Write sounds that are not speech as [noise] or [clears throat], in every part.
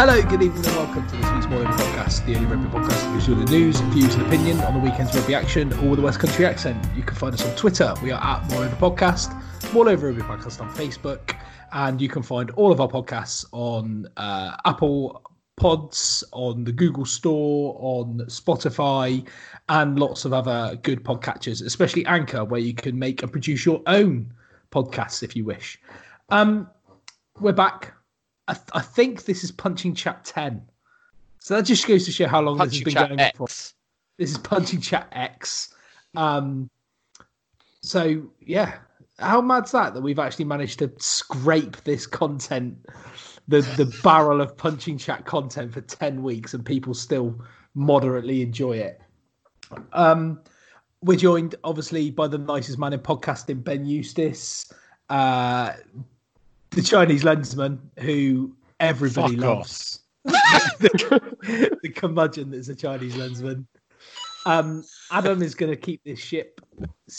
Hello, good evening, and welcome to this week's Morning Podcast, the only rugby podcast that gives you the news, views, and opinion on the weekend's rugby action, all with a West Country accent. You can find us on Twitter. We are at Moreover Podcast, Moreover Rugby Podcast on Facebook, and you can find all of our podcasts on uh, Apple Pods, on the Google Store, on Spotify, and lots of other good podcatchers, especially Anchor, where you can make and produce your own podcasts if you wish. Um, we're back. I, th- I think this is Punching Chat 10. So that just goes to show how long this has been going on for. This is Punching Chat X. Um, so yeah, how mad's that that we've actually managed to scrape this content, the the [laughs] barrel of Punching Chat content for ten weeks, and people still moderately enjoy it. Um, we're joined obviously by the nicest man in podcasting, Ben Eustace, uh, the Chinese lensman who everybody Fuck loves. [laughs] the, the curmudgeon that's a Chinese lensman. Um, Adam is going to keep this ship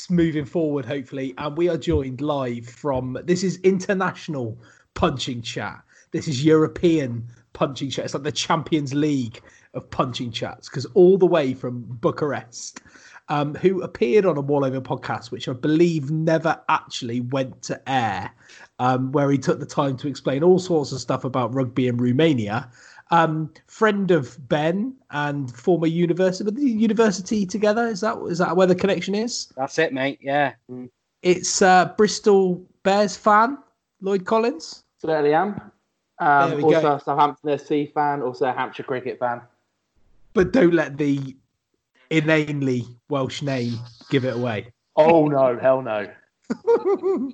moving forward, hopefully. And we are joined live from this is international punching chat. This is European punching chat. It's like the Champions League of punching chats because all the way from Bucharest, um, who appeared on a Wall Over podcast, which I believe never actually went to air, um, where he took the time to explain all sorts of stuff about rugby in Romania um, friend of Ben and former university, university together. Is that is that where the connection is? That's it, mate. Yeah. Mm. It's uh, Bristol Bears fan Lloyd Collins. Certainly am. There Um, also go. a Southampton FC fan, also a Hampshire cricket fan. But don't let the inanely Welsh name give it away. Oh no, hell no. [laughs]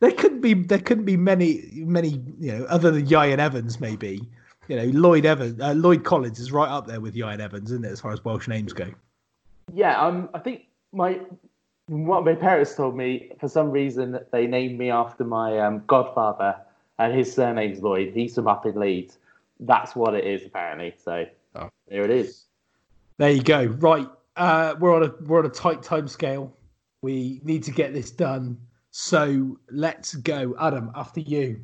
there couldn't be there couldn't be many many you know other than Ian Evans maybe. You know Lloyd Evans uh, Lloyd Collins is right up there with Ian Evans, isn't it? As far as Welsh names go. Yeah, um, I think my what my parents told me for some reason they named me after my um, godfather, and his surname's Lloyd. He's from up in Leeds. That's what it is apparently. So Oh. there it is. There you go. Right, uh, we're on a we're on a tight time scale. We need to get this done. So let's go, Adam. After you.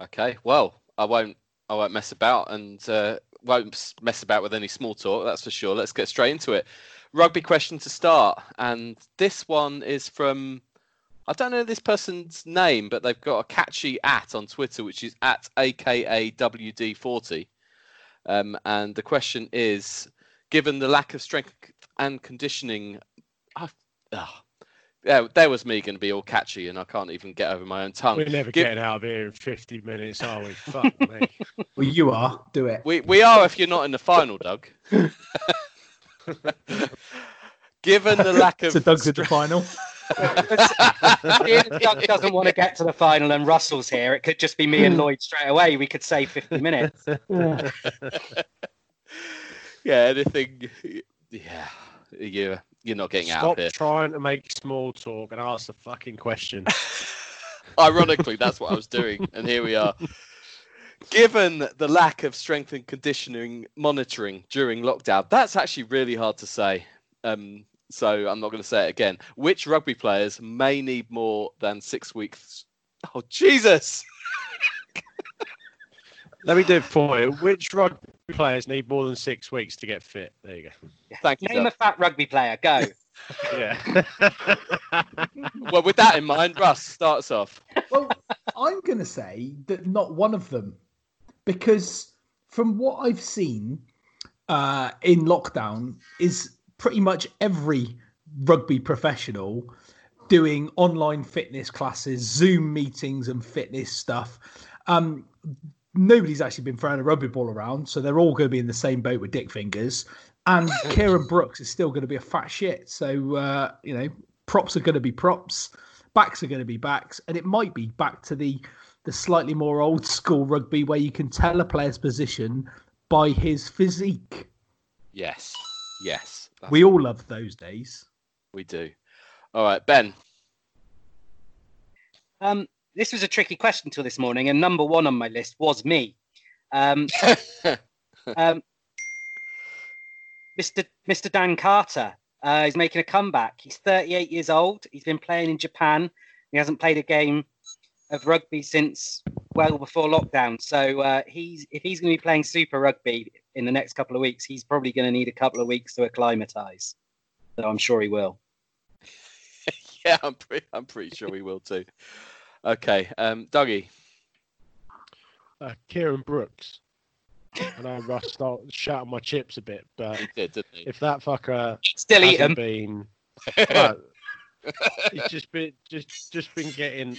Okay, well, I won't. I won't mess about and uh, won't mess about with any small talk. That's for sure. Let's get straight into it. Rugby question to start, and this one is from. I don't know this person's name, but they've got a catchy at on Twitter, which is at AKAWD40. Um, and the question is, given the lack of strength and conditioning, I, ah, yeah, there was me going to be all catchy, and I can't even get over my own tongue. We're never Give- getting out of here in 50 minutes, are we? Fuck [laughs] me. Well, you are. Do it. We we are if you're not in the final, Doug. [laughs] Given the lack of So Doug's at the final. [laughs] if Doug doesn't want to get to the final and Russell's here, it could just be me and Lloyd straight away. We could say 50 minutes. Yeah, anything, yeah, you you're not getting out Stop of here. trying to make small talk and ask the fucking question. [laughs] Ironically, that's what I was doing, and here we are. Given the lack of strength and conditioning monitoring during lockdown, that's actually really hard to say. Um, so I'm not going to say it again. Which rugby players may need more than six weeks? Oh Jesus! [laughs] Let me do it for you. Which rugby players need more than six weeks to get fit? There you go. Thank you. Name Doug. a fat rugby player. Go. [laughs] Yeah. [laughs] Well, with that in mind, Russ starts off. well, I'm going to say that not one of them, because from what I've seen uh, in lockdown, is pretty much every rugby professional doing online fitness classes, Zoom meetings, and fitness stuff. Um, nobody's actually been throwing a rugby ball around, so they're all going to be in the same boat with dick fingers. And [laughs] Kieran Brooks is still going to be a fat shit. So uh, you know, props are going to be props, backs are going to be backs, and it might be back to the the slightly more old school rugby where you can tell a player's position by his physique. Yes, yes, We all love those days. we do. All right, Ben. Um, this was a tricky question till this morning, and number one on my list was me. Um, [laughs] um, Mr. Mr. Dan Carter uh, is making a comeback. He's 38 years old. He's been playing in Japan. He hasn't played a game of rugby since well before lockdown. So uh, he's if he's going to be playing Super Rugby in the next couple of weeks, he's probably going to need a couple of weeks to acclimatise. So I'm sure he will. [laughs] yeah, I'm pretty. I'm pretty sure he will too. Okay, um, Dougie. Uh, Kieran Brooks. I know Russ started shouting my chips a bit, but did, if that fucker Still eat hasn't him. been, [laughs] well, he's just been just just been getting.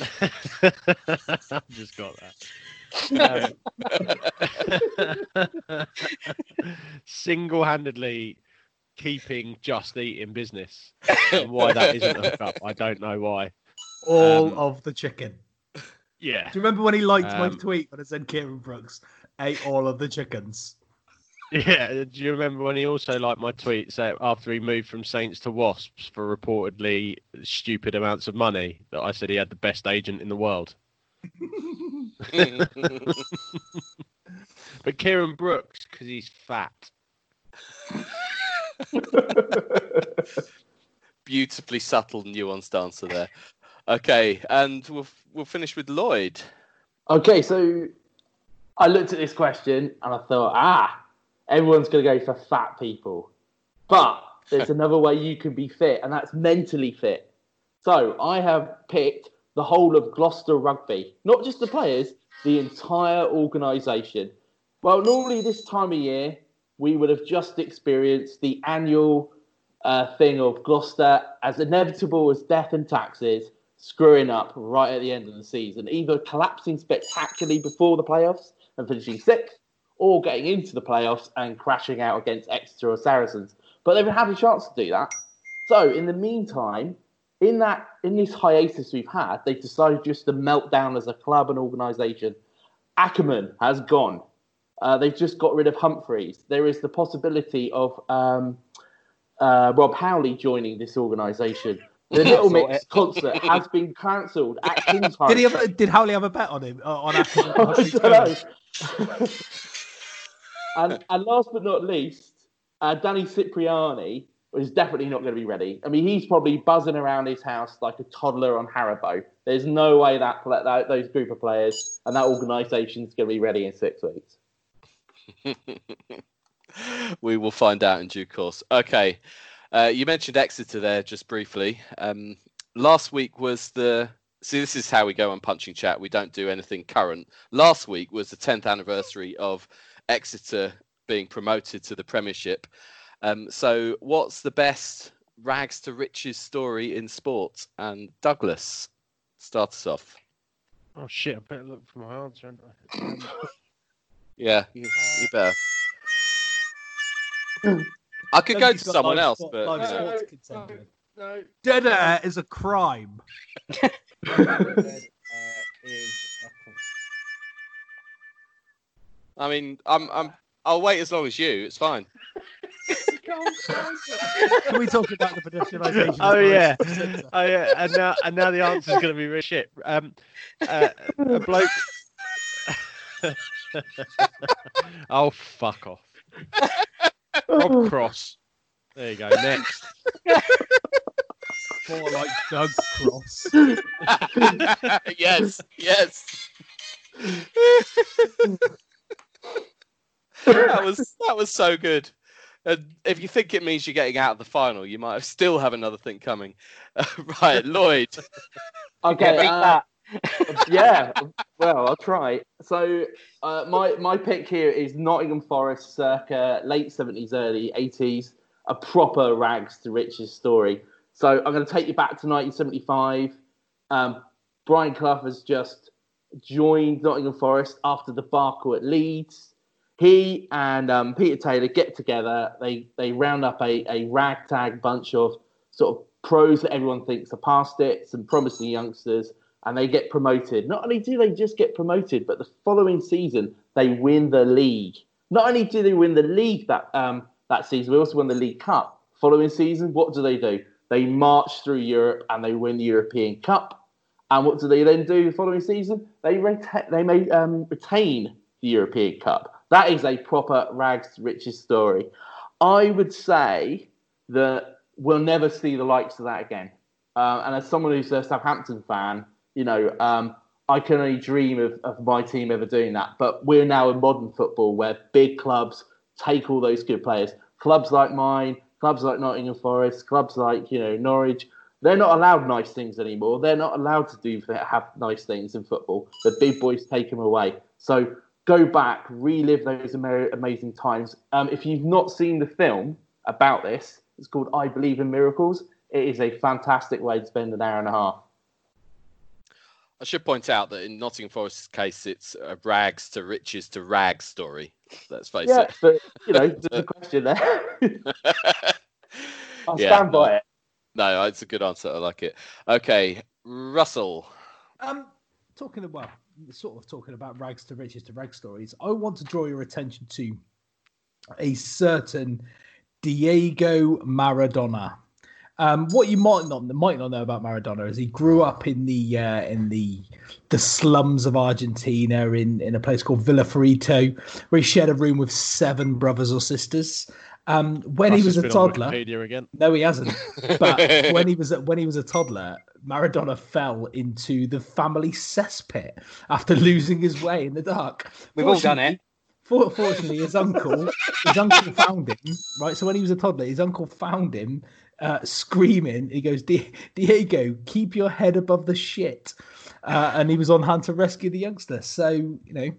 I've [laughs] just got that. Um, [laughs] single-handedly keeping just eating business. And why that isn't a hookup, I don't know why. All Um, of the chicken. Yeah, Do you remember when he liked my Um, tweet when I said Kieran Brooks ate all of the chickens? yeah. Do you remember when he also liked my tweet say after he moved from Saints to Wasps for reportedly stupid amounts of money that I said he had the best agent in the world? [laughs] But Kieran Brooks because he's fat. [laughs] Beautifully subtle, nuanced answer there. Okay, and we'll we'll finish with Lloyd. Okay, so I looked at this question and I thought, ah, everyone's going to go for fat people. But there's [laughs] another way you can be fit, and that's mentally fit. So I have picked the whole of Gloucester Rugby, not just the players, the entire organisation. Well, normally this time of year, we would have just experienced the annual uh, thing of Gloucester, as inevitable as death and taxes, screwing up right at the end of the season, either collapsing spectacularly before the playoffs and finishing sixth, or getting into the playoffs and crashing out against Exeter or Saracens. But they've had a chance to do that. So in the meantime, in that in this hiatus we've had, they've decided just to melt down as a club and organisation. Ackerman has gone. Uh, they've just got rid of Humphreys. There is the possibility of um, uh, Rob Howley joining this organisation. The Little Mix it. concert has [laughs] been cancelled at Kingsholm. Did he have, did Howley have a bet on him uh, on [laughs] Ackerman? I don't [laughs] and, and last but not least, uh, Danny Cipriani is definitely not going to be ready. I mean, he's probably buzzing around his house like a toddler on Haribo. There's no way that, pla- that those group of players and that organisation is going to be ready in six weeks. we will find out in due course. Okay, uh, you mentioned Exeter there just briefly. Um, last week was the see. This is how we go on punching chat. We don't do anything current. Last week was the 10th anniversary of Exeter being promoted to the Premiership. Um, so, what's the best rags to riches story in sport? And Douglas, start us off. Oh shit! I better look for my answer. haven't I? [laughs] Yeah, you, [laughs] you better. I could go to someone else, sport- but live you know. sports contender. no. Dead air is a crime. [laughs] I mean, I'm, I'm, I'll wait as long as you. It's fine. [laughs] Can we talk about the pedestrianisation? Oh yeah, Forest Centre? oh yeah, and now and now the answer's going to be real shit. Um, uh, a bloke. [laughs] oh fuck off, Rob Cross. There you go. Next, More like Doug Cross. [laughs] yes, yes. that was that was so good. And if you think it means you're getting out of the final, you might still have another thing coming. [laughs] right, Lloyd. Okay, Beat uh, that. [laughs] yeah. Well, I'll try. So uh, my my pick here is Nottingham Forest, circa late seventies, early eighties, a proper rags to riches story. So I'm going to take you back to 1975. Um, Brian Clough has just joined Nottingham Forest after the debacle at Leeds. He and um, Peter Taylor get together. They they round up a, a ragtag bunch of sort of pros that everyone thinks are past it, some promising youngsters, and they get promoted. Not only do they just get promoted, but the following season they win the league. Not only do they win the league that um, that season, they also win the League Cup. Following season, what do they do? They march through Europe and they win the European Cup. And what do they then do the following season? They reta- they may um, retain the European Cup. That is a proper rags to riches story. I would say that we'll never see the likes of that again. Uh, and as someone who's a Southampton fan, you know, um, I can only dream of, of my team ever doing that. But we're now in modern football where big clubs take all those good players. Clubs like mine, clubs like Nottingham Forest, clubs like you know Norwich, they're not allowed nice things anymore. They're not allowed to do have nice things in football. The big boys take them away. So go back, relive those amazing times. Um, if you've not seen the film about this, it's called I Believe in Miracles. It is a fantastic way to spend an hour and a half. I should point out that in Nottingham Forest's case, it's a rags to riches to rags story. Let's face yeah, it. but you know, there's a [laughs] question there. [laughs] I'll Yeah, stand by no. it. no, it's a good answer. I like it. Okay, Russell. Um, talking about well, sort of talking about rags to riches to rag stories, I want to draw your attention to a certain Diego Maradona. Um, what you might not might not know about Maradona is he grew up in the uh, in the the slums of Argentina in in a place called Villa Fiorito, where he shared a room with seven brothers or sisters. Um, when he was has a been toddler, Wikipedia again. no, he hasn't. [laughs] But when he was a, when he was a toddler, Maradona fell into the family cesspit after [laughs] losing his way in the dark. We've all done it. Fortunately, his uncle, his uncle found him. Right, so when he was a toddler, his uncle found him uh, screaming. He goes, "Di- "Diego, keep your head above the shit." Uh, and he was on hand to rescue the youngster. So you know,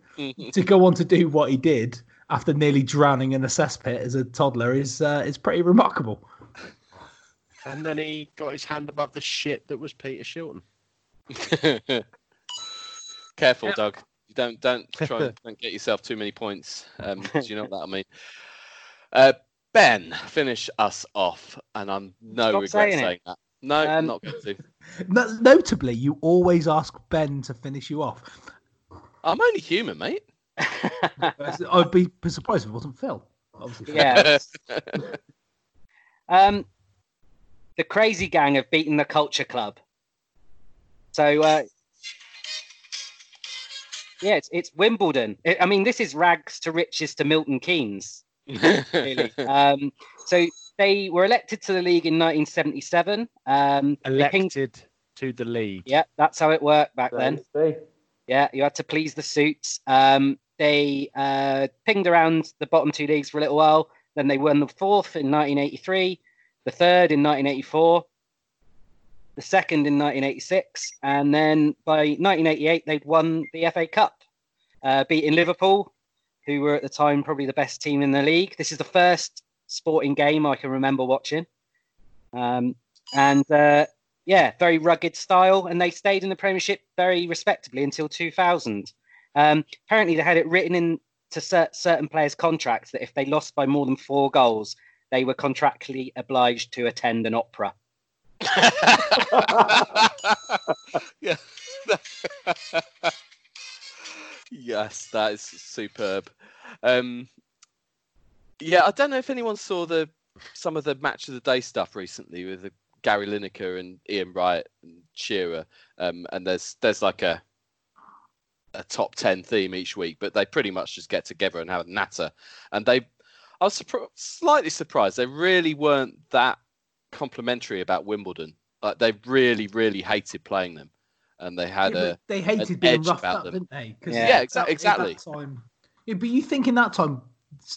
to go on to do what he did after nearly drowning in a cesspit as a toddler is uh, is pretty remarkable. And then he got his hand above the shit that was Peter Shilton. [laughs] Careful, Yeah. Doug. You don't don't try [laughs] and don't get yourself too many points. Um, 'cause you know what I mean. [laughs] Uh, ben, finish us off, and I'm no Stop regret saying saying, it. that. No, Um, not going [laughs] to. No- notably, you always ask Ben to finish you off. I'm only human, mate. [laughs] I'd be surprised if it wasn't Phil. Obviously, [laughs] yeah. Um, the crazy gang have beaten the culture club. So, uh, yeah, it's, it's Wimbledon. I I mean, this is rags to riches to Milton Keynes, really. um, so they were elected to the league in 1977. Um, they pinged- Elected to the league. yeah, that's how it worked back then. Yeah, you had to please the suits. Um, they uh, pinged around the bottom two leagues for a little while. Then they won the fourth in 1983, the third in 1984, the second in 1986, and then by 1988 they'd won the FA Cup, uh, beating Liverpool, who were at the time probably the best team in the league. This is the first sporting game I can remember watching, um, and uh, yeah, very rugged style, and they stayed in the Premiership very respectably until 2000. Um, apparently, they had it written in to cer- certain players' contracts that if they lost by more than four goals, they were contractually obliged to attend an opera. [laughs] [laughs] yeah. [laughs] yes, that is superb. Um, yeah, I don't know if anyone saw the some of the match of the day stuff recently with the Gary Lineker and Ian Wright and Shearer. Um, and there's there's like a a top ten theme each week, but they pretty much just get together and have a natter. And they, I was surpri- slightly surprised they really weren't that complimentary about Wimbledon. Like they really, really hated playing them, and they had Yeah, a they hated an being roughed up, them. didn't they? 'Cause Yeah. Yeah, at exa- that- at exactly. that time- yeah, but you think in that time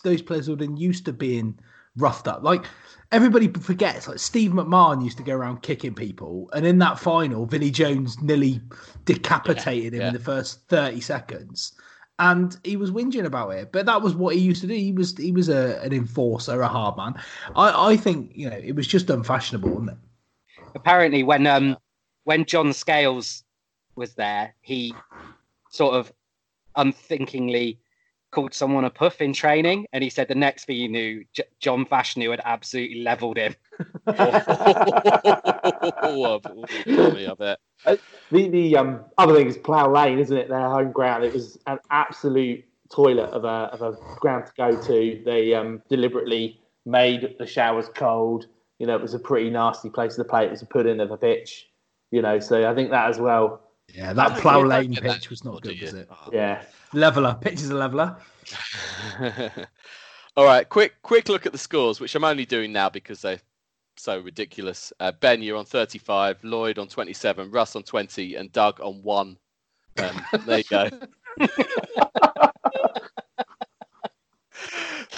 those players would have been used to being roughed up. Like everybody forgets, like Steve McMahon used to go around kicking people, and in that final, Vinnie Jones nearly decapitated him yeah. in the first thirty seconds. And he was whinging about it, but that was what he used to do. He was he was a, an enforcer, a hard man. I, I think you know it was just unfashionable, wasn't it? Apparently, when um when John Scales was there, he sort of unthinkingly called someone a puff in training, and he said the next thing he knew, J- John Fashanu had absolutely leveled him. [laughs] me, The the um, other thing is Plough Lane, isn't it? Their home ground. It was an absolute toilet of a of a ground to go to. They um, deliberately made the showers cold. You know, it was a pretty nasty place to play. It was a pudding of a pitch. You know, so I think that as well. Yeah, that plough lane get that pitch was not good, was you? it? Yeah, Leveler. Pitch is a leveler. [laughs] All right, quick quick look at the scores, which I'm only doing now because they're so ridiculous. Uh, ben, you're on 35, Lloyd on 27, Russ on 20, and Doug on one. Um, there you go. [laughs]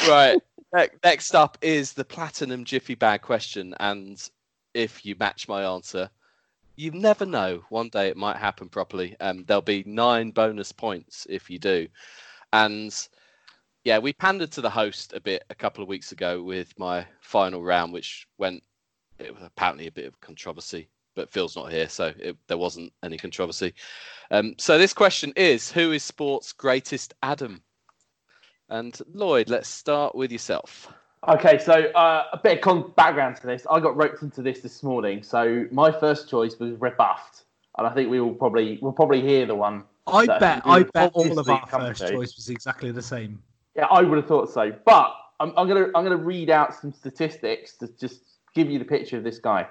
right. Next up is the platinum jiffy bag question, and if you match my answer, you never know. One day it might happen properly. Um, there'll be nine bonus points if you do, and yeah, we pandered to the host a bit a couple of weeks ago with my final round, which went. It was apparently a bit of controversy, but Phil's not here, so it, there wasn't any controversy. Um, so this question is: Who is sport's greatest Adam? And Lloyd, let's start with yourself. Okay, so uh, a bit of con- background to this. I got roped into this this morning. So my first choice was rebuffed, and I think we will probably we'll probably hear the one. I bet. I bet all of our first to. choice was exactly the same. Yeah, I would have thought so. But I'm, I'm gonna I'm gonna read out some statistics to just give you the picture of this guy.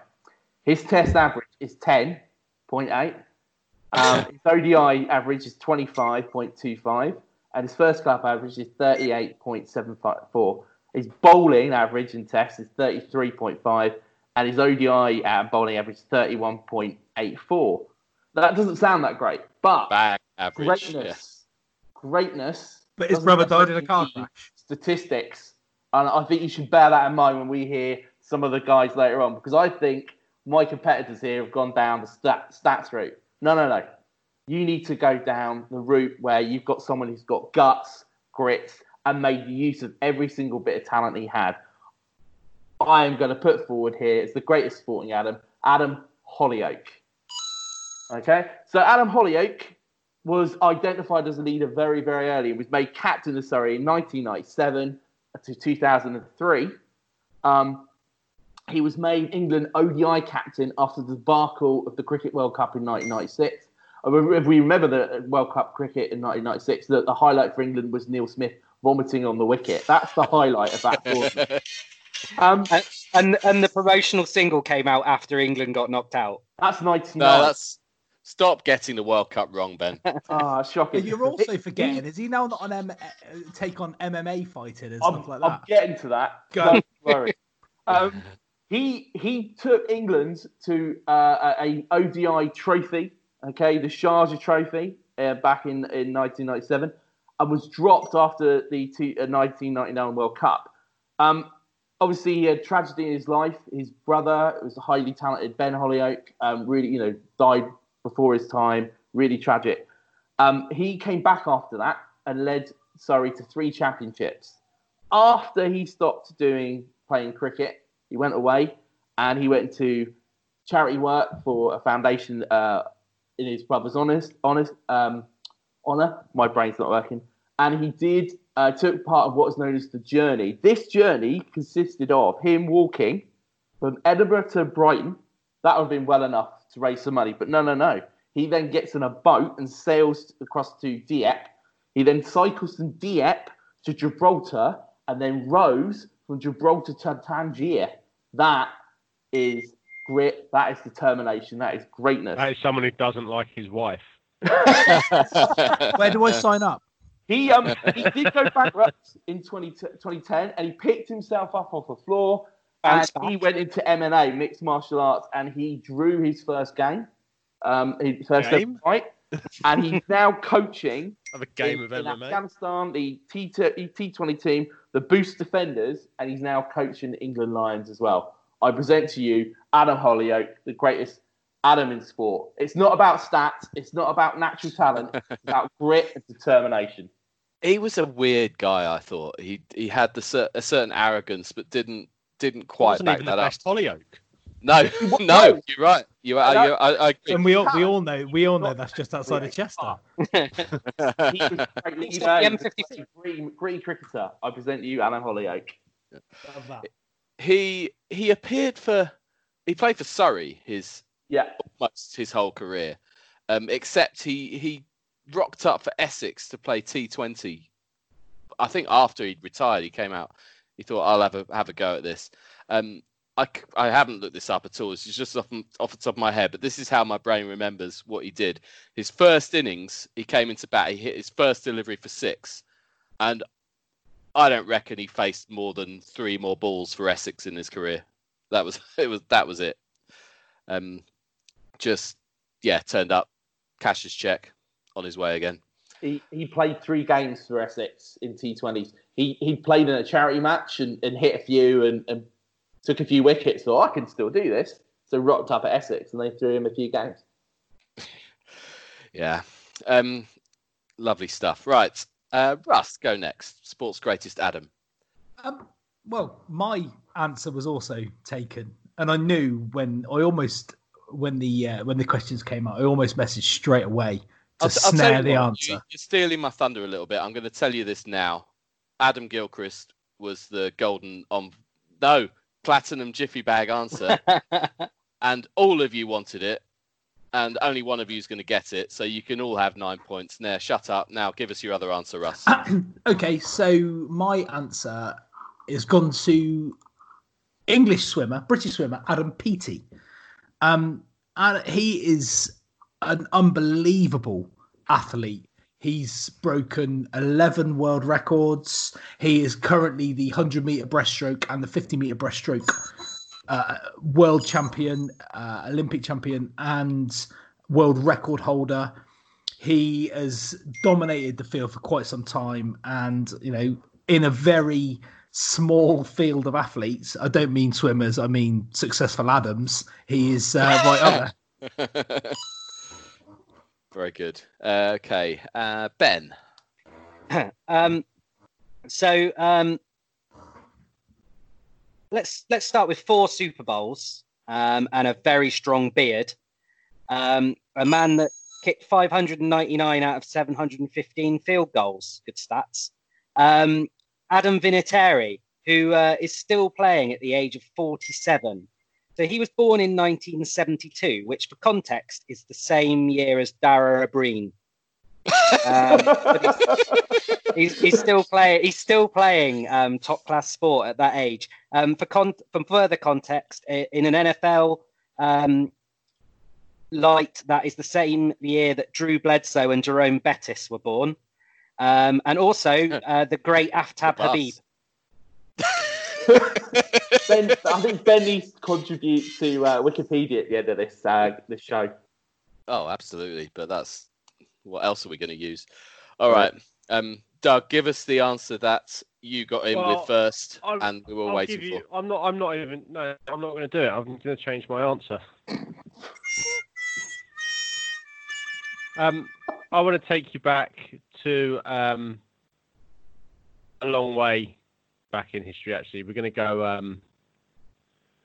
His test average is 10.8. Um, [laughs] his ODI average is 25.25, and his first club average is 38.74. His bowling average in tests is 33.5, and his ODI uh, bowling average is 31.84. That doesn't sound that great, but Bag average. greatness, greatness. But his brother died in a car crash. Statistics, and I think you should bear that in mind when we hear some of the guys later on, because I think my competitors here have gone down the stat, stats route. No, no, no. You need to go down the route where you've got someone who's got guts, grit, and made use of every single bit of talent he had. I am going to put forward here is the greatest sporting Adam, Adam Hollioake. Okay, so Adam Hollioake was identified as a leader very, very early. He was made captain of Surrey in 1997 to 2003. Um, he was made England ODI captain after the debacle of the Cricket World Cup in 1996. Uh, If we remember the World Cup cricket in 1996, the, the highlight for England was Neil Smith vomiting on the wicket. That's the highlight of that [laughs] tournament. Um, And, and and the promotional single came out after England got knocked out. that's 99. No, that's stop getting the World Cup wrong, Ben. [laughs] Ah, shocking. But you're also forgetting, is he now not on M- uh, take on MMA fighting and I'm, stuff like that? I'm getting to that. Go. Don't worry. [laughs] um, he he took England to uh, a, a ODI trophy, okay, the Sharjah Trophy, uh, back in, in 1997, and was dropped after the uh, 1999 World Cup. Um, obviously, he had tragedy in his life. His brother was a highly talented Ben Hollioake, um, really, you know, died before his time. Really tragic. Um, he came back after that and led Surrey to three championships. After he stopped doing playing cricket, he went away and he went into charity work for a foundation uh, in his brother's honest, honest um, honor. My brain's not working. And he did uh, took part of what is known as the journey. This journey consisted of him walking from Edinburgh to Brighton. That would have been well enough to raise some money, but no, no, no. He then gets in a boat and sails across to Dieppe. He then cycles from Dieppe to Gibraltar and then rows from Gibraltar to Tangier. That is grit. That is determination. That is greatness. That is someone who doesn't like his wife. [laughs] Where do I sign up? He um he did go bankrupt in 20, 2010 and he picked himself up off the floor and he went into MMA, mixed martial arts, and he drew his first game, um, his first Game? fight, and he's [laughs] now coaching Have a game in, of in MMA. Afghanistan, the T T20 team, the Boost Defenders, and he's now coaching the England Lions as well. I present to you Adam Hollioake, the greatest Adam in sport. It's not about stats. It's not about natural talent. It's [laughs] about grit and determination. he was a weird guy. I thought he he had the cer- a certain arrogance, but didn't didn't quite Wasn't back even that the up. best Hollioake. No, [laughs] no, no. you're right. You are. You, I, I agree. And we all we all know we all know that's just outside of Chester. He [laughs] was greatly He's the M53. Green, green cricketer. I present you Alan Hollyoake. He he appeared for. He played for Surrey his Yeah, almost his whole career, um, except he he rocked up for Essex to play T20. I think after he'd retired, he came out. He thought I'll have a have a go at this. Um, I, I haven't looked this up at all. It's just off, off the top of my head, but this is how my brain remembers what he did. His first innings, he came into bat. He hit his first delivery for six, and I don't reckon he faced more than three more balls for Essex in his career. That was [laughs] it. Was that was it? Um, just yeah, turned up, cashed his check, on his way again. he, he played three games for Essex in T20s. He he played in a charity match and, and hit a few and, and took a few wickets. Thought I can still do this. So rocked up at Essex and they threw him a few games. [laughs] Yeah, um, lovely stuff. Right, uh, Russ, go next. Sports greatest Adam. Um, well, my answer was also taken, and I knew when I almost when the uh, when the questions came out, I almost messaged straight away to I'll, I'll snare the what, answer. You, you're stealing my thunder a little bit. I'm going to tell you this now. Adam Gilchrist was the golden on no platinum jiffy bag answer, [laughs] and all of you wanted it, and only one of you is going to get it. So you can all have nine points. Now, shut up. Now, give us your other answer, Russ. [clears throat] okay, so my answer is gone to English swimmer, British swimmer, Adam Peaty. Um, and he is an unbelievable athlete. He's broken 11 world records. He is currently the 100 meter breaststroke and the 50 meter breaststroke uh, world champion, uh, Olympic champion, and world record holder. He has dominated the field for quite some time, and you know, in a very small field of athletes. I don't mean swimmers. I mean successful Adams. He is uh, right up there. [laughs] Very good. Uh, okay, uh, Ben. [clears throat] um, so um, let's let's start with four Super Bowls um, and a very strong beard. Um, a man that kicked 599 out of 715 field goals. Good stats. Um, Adam Vinatieri, who uh, is still playing at the age of 47. So he was born in 1972, which, for context, is the same year as Dara Ó Briain. Um, but he's, he's still playing. He's still playing um, top class sport at that age. Um, for con- for further context, in an NFL um, light, that is the same year that Drew Bledsoe and Jerome Bettis were born, um, and also [laughs] uh, the great Aftab Bus. Habib. ben, I think Ben needs to contribute to uh, Wikipedia at the end of this uh, this show. Oh, absolutely. But that's what else are we going to use? All right, um, Doug, give us the answer that you got in Well, with 1st I'll- and we were I'll waiting you, for. I'm not. I'm not even. No, I'm not going to do it. I'm going to change my answer. [laughs] um, I want to take you back to um, a long way back in history. Actually, we're going to go. Um,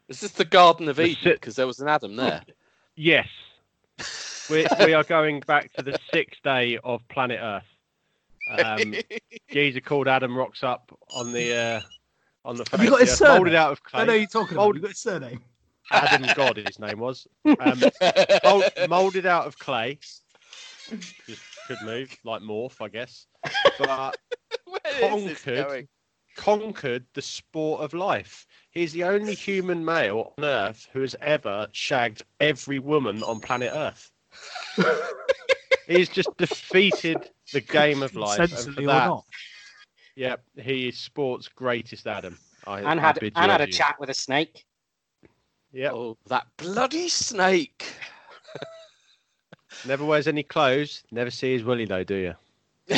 This is the Garden of The Eden si- because there was an Adam there. [laughs] yes, we we are going back to the sixth day of planet Earth. Um, [laughs] geezer called Adam rocks up on the uh, on the. Have you got his of the molded surname? out of clay. I know you're talking about. Old- You got his surname. Adam God, his name was. [laughs] Um, mold, molded out of clay. Just could move like morph, I guess. [laughs] But Where is this conquered. conquered the sport of life. He's the only human male on Earth who has ever shagged every woman on planet Earth. [laughs] He's just defeated the game of life. And for that, not. yep, he is sport's greatest Adam. I, and I had and had a chat with a snake. Yep. Oh, that bloody snake. Never wears any clothes. Never see his willy though, do you? [laughs]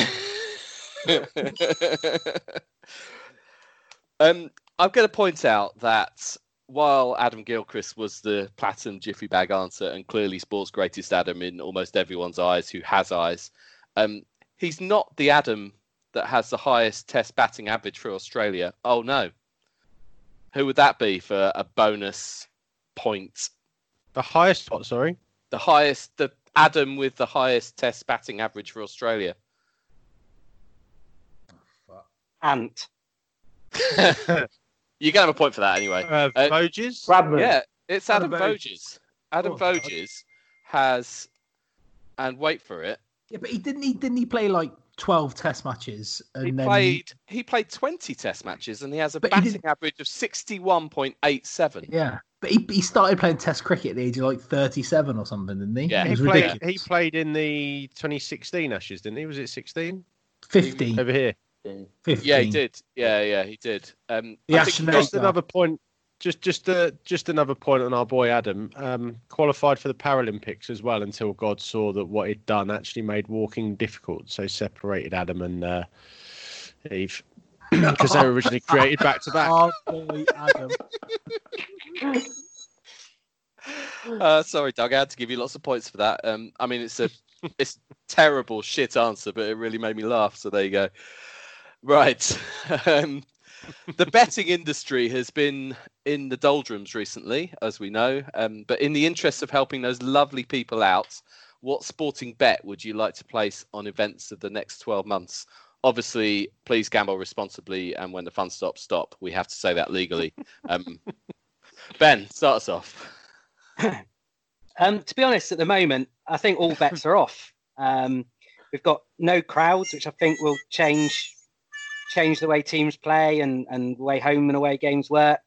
um, I'm going to point out that while Adam Gilchrist was the platinum jiffy bag answer and clearly sports greatest Adam in almost everyone's eyes who has eyes, um, he's not the Adam that has the highest test batting average for Australia. Oh no. Who would that be for a bonus point? The highest what? Sorry. The highest, the Adam with the highest Test batting average for Australia. Ant. [laughs] you can have a point for that anyway. Uh, Uh, Voges? Bradman. Yeah, it's Adam, Adam Voges. Adam Oh, Voges has, and wait for it. Yeah, but he didn't. He didn't. He play like twelve Test matches, and He then played. He played twenty Test matches, and he has a But batting average of sixty-one point eight seven. Yeah, but he, he started playing Test cricket at the age of like thirty-seven or something, didn't he? Yeah, He was played, ridiculous. he played in the 2016 Ashes, didn't he? Was it 16? 15, Over here. 15. Yeah, he did. Yeah, yeah, he did. Um, The I think Ashen he Age. Just another point. Just, just, uh, just another point on our boy Adam. Um, qualified for the Paralympics as well until God saw that what he'd done actually made walking difficult, so separated Adam and uh, Eve [clears throat] because they were originally created back to back. Oh boy, Adam. [laughs] Uh, sorry, Doug. I had to give you lots of points for that. Um, I mean, it's a it's terrible shit answer, but it really made me laugh. So there you go. Right. [laughs] um, the betting industry has been in the doldrums recently, as we know. Um, but in the interest of helping those lovely people out, what sporting bet would you like to place on events of the next 12 months? Obviously, please gamble responsibly, and when the fun stops, stop. We have to say that legally. [laughs] Um, ben, start us off. [clears throat] Um, to be honest, at the moment, I think all bets are off. Um, we've got no crowds, which I think will change change the way teams play and and the way home and away games work.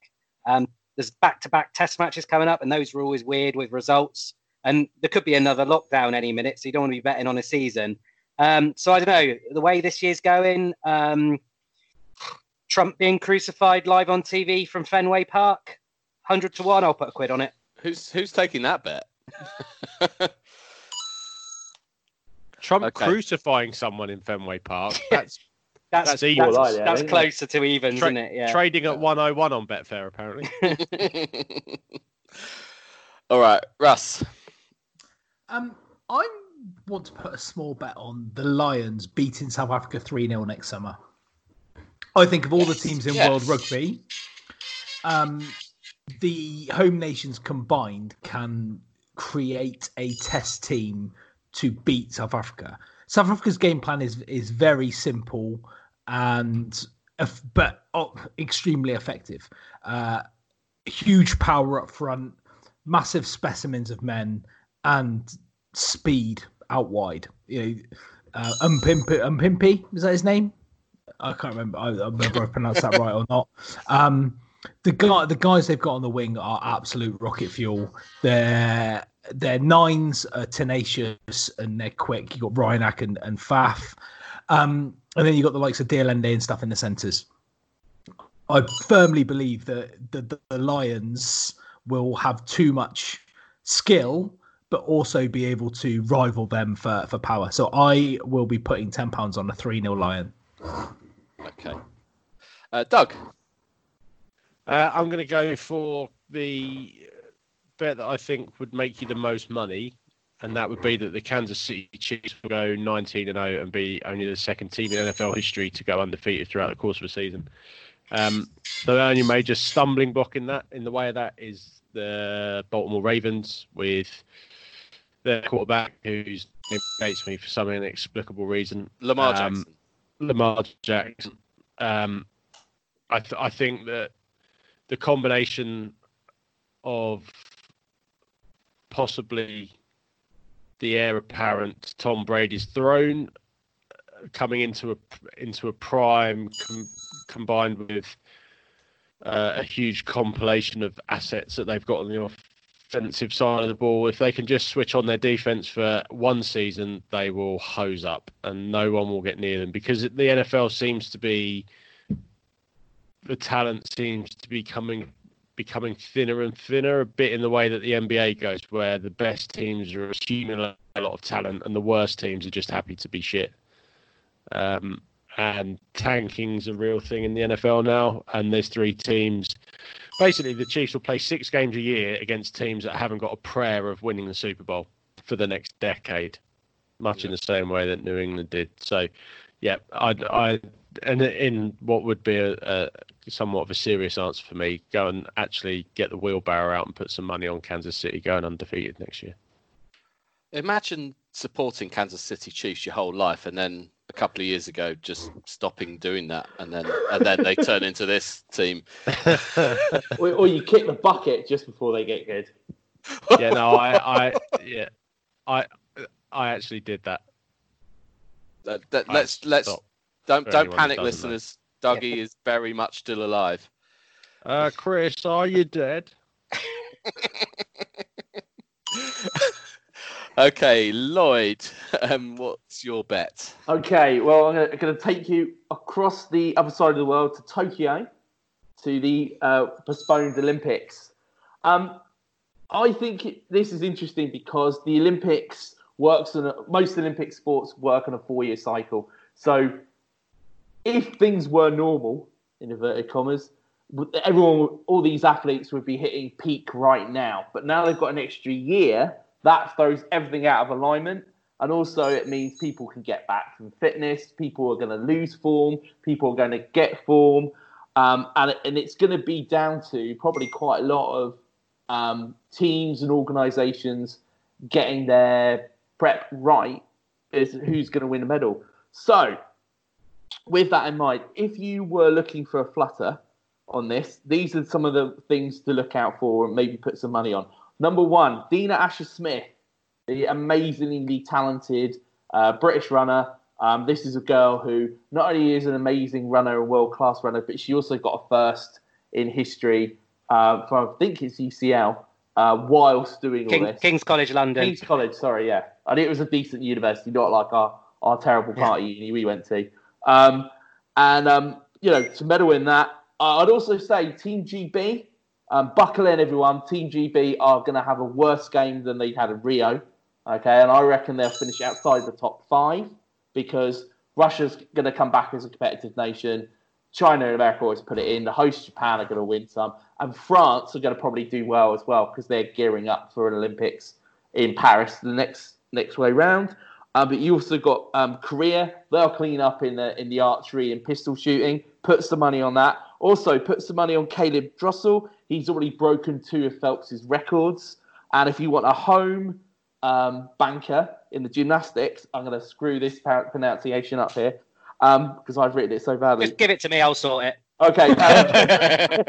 Um, there's back-to-back test matches coming up, and those were always weird with results. And there could be another lockdown any minute, so you don't want to be betting on a season. Um, so I don't know the way this year's going. Um, Trump being crucified live on TV from Fenway Park, hundred to one. I'll put a quid on it. Who's who's taking that bet? [laughs] Trump Okay. crucifying someone in Fenway Park. [laughs] That's That's That's that's, evil. that's, like that, isn't it? closer to even, Tra- isn't it? Yeah. trading at 101 on Betfair, apparently. [laughs] All right, Russ. Um, I want to put a small bet on the Lions beating South Africa 3 0 next summer. I think of all the teams in yes. world rugby, um, the home nations combined can create a test team to beat South Africa. South Africa's game plan is is very simple and but extremely effective. Uh, huge power up front, massive specimens of men, and speed out wide. You know, uh, Umpimpi, Umpimpi is that his name? I can't remember. I, I remember I pronounced that right or not. Um, the guy, the guys they've got on the wing are absolute rocket fuel. They're their nines are tenacious and they're quick. You got Ryanak and, and Faf. Um, and then you got the likes of de Allende and stuff in the centres. I firmly believe that the, the, the Lions will have too much skill, but also be able to rival them for, for power. So I will be putting ten pounds on a three 0 Lion. Okay. Uh, Doug. Uh, I'm going to go for the bet that I think would make you the most money, and that would be that the Kansas City Chiefs will go 19 and 0 and be only the second team in NFL history to go undefeated throughout the course of a season. Um, the only major stumbling block in that, in the way of that, is the Baltimore Ravens with their quarterback, who's hates me for some inexplicable reason. Lamar Um, Jackson. Lamar Jackson. Um, I th- I think that the combination of possibly the heir apparent Tom Brady's throne uh, coming into a into a prime com- combined with uh, a huge compilation of assets that they've got on the offensive side of the ball. If they can just switch on their defense for one season, they will hose up, and no one will get near them because the NFL seems to be the talent seems to be coming becoming thinner and thinner, a bit in the way that the NBA goes, where the best teams are accumulating a lot of talent and the worst teams are just happy to be shit. Um, and tanking's a real thing in the NFL now, and there's three teams. Basically, the Chiefs will play six games a year against teams that haven't got a prayer of winning the Super Bowl for the next decade, much in the same way that New England did. So, yeah, I, I and in what would be a, a somewhat of a serious answer for me, go and actually get the wheelbarrow out and put some money on Kansas City going undefeated next year. Imagine supporting Kansas City Chiefs your whole life, and then a couple of years ago just stopping doing that, and then and then they turn into this team. [laughs] or, or you kick the bucket just before they get good. yeah, no, I, I, yeah, I, I actually did that. That, that, let's let's don't don't anyone panic, that doesn't know. listeners. Dougie is very much still alive. Uh, Chris, are you dead? [laughs] Okay, Lloyd, [laughs] um, what's your bet? Okay, well, I'm going to take you across the other side of the world to Tokyo, to the uh, postponed Olympics. Um, I think this is interesting because the Olympics works on a, most Olympic sports work on a four-year cycle. So, if things were normal, in inverted commas, everyone, all these athletes would be hitting peak right now. But now they've got an extra year. That throws everything out of alignment. And also, it means people can get back from fitness. People are going to lose form. People are going to get form. Um, and, and it's going to be down to probably quite a lot of um, teams and organizations getting their prep right is who's going to win a medal. So, with that in mind, if you were looking for a flutter on this, these are some of the things to look out for and maybe put some money on. Number one, Dina Asher Smith, the amazingly talented uh, British runner. Um, this is a girl who not only is an amazing runner, a world class runner, but she also got a first in history uh, from, I think it's UCL, uh, whilst doing all this. King's College London. King's College, sorry, yeah. Think it was a decent university, not like our, our terrible party uni we went to. Um, and, um, you know, to medal in that, I'd also say Team GB, um, buckle in, everyone. Team GB are going to have a worse game than they had in Rio. Okay, and I reckon they'll finish outside the top five because Russia's going to come back as a competitive nation. China and America always put it in. The host Japan are going to win some, and France are going to probably do well as well because they're gearing up for an Olympics in Paris the next next way round. Uh, but you also got um, Korea. They'll clean up in the in the archery and pistol shooting. Put some money on that. Also, put some money on Caleb Dressel. He's already broken two of Phelps's records. And if you want a home um, banker in the gymnastics, I'm going to screw this pronunciation up here um, because I've written it so badly. Just give it to me, I'll sort it. Okay. [laughs] um,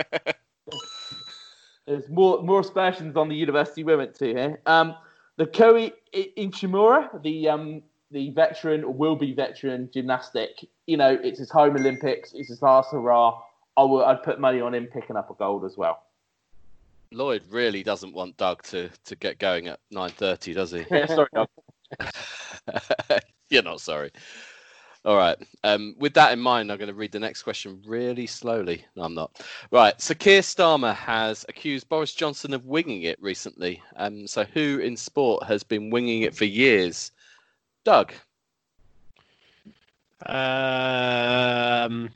there's more more aspersions on the university we went to here. Um, the Koi I- Inchimura, the um, the veteran or will be veteran gymnastic. You know, it's his home Olympics. It's his last hurrah. I would, I'd put money on him picking up a gold as well. Lloyd really doesn't want Doug to, to get going at 9.30, does he? Yeah, sorry, Doug. [laughs] You're not sorry. All right. Um, with that in mind, I'm going to read the next question really slowly. No, I'm not. Right. So Keir Starmer has accused Boris Johnson of winging it recently. Um, so who in sport has been winging it for years? Doug. Um,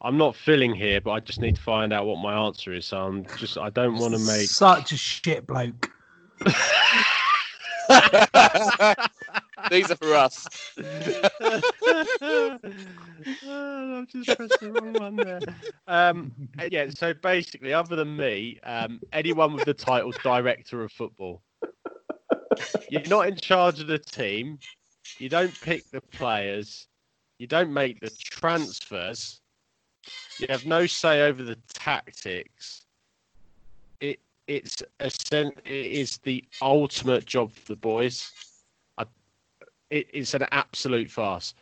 I'm not filling here, but I just need to find out what my answer is. So I'm just, I don't want to make. such a shit bloke. [laughs] These are for us. [laughs] I've just pressed the wrong one there. Um, yeah, so basically, other than me, um, anyone with the title director of football. You're not in charge of the team. You don't pick the players. You don't make the transfers. You have no say over the tactics. It it's a sen- it is the ultimate job for the boys. I, it, it's an absolute farce.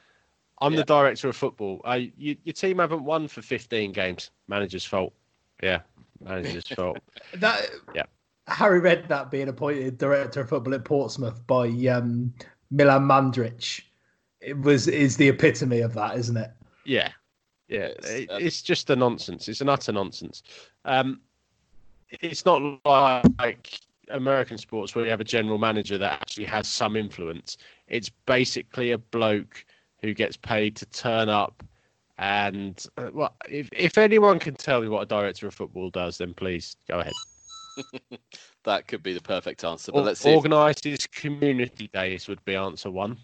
I'm Yeah. the director of football. Uh, you, your team haven't won for 15 games. Manager's fault. Yeah, manager's [laughs] fault. That Yeah. Harry Redknapp being appointed director of football at Portsmouth by um, Milan Mandaric. It was is the epitome of that, isn't it? Yeah, yeah. It's, it- uh, it's just a nonsense. It's an utter nonsense. Um, it's not like American sports where you have a general manager that actually has some influence. It's basically a bloke who gets paid to turn up. And uh, well, if if anyone can tell me what a director of football does, then please go ahead. [laughs] That could be the perfect answer. But Or, let's see. if- organises community days would be answer one.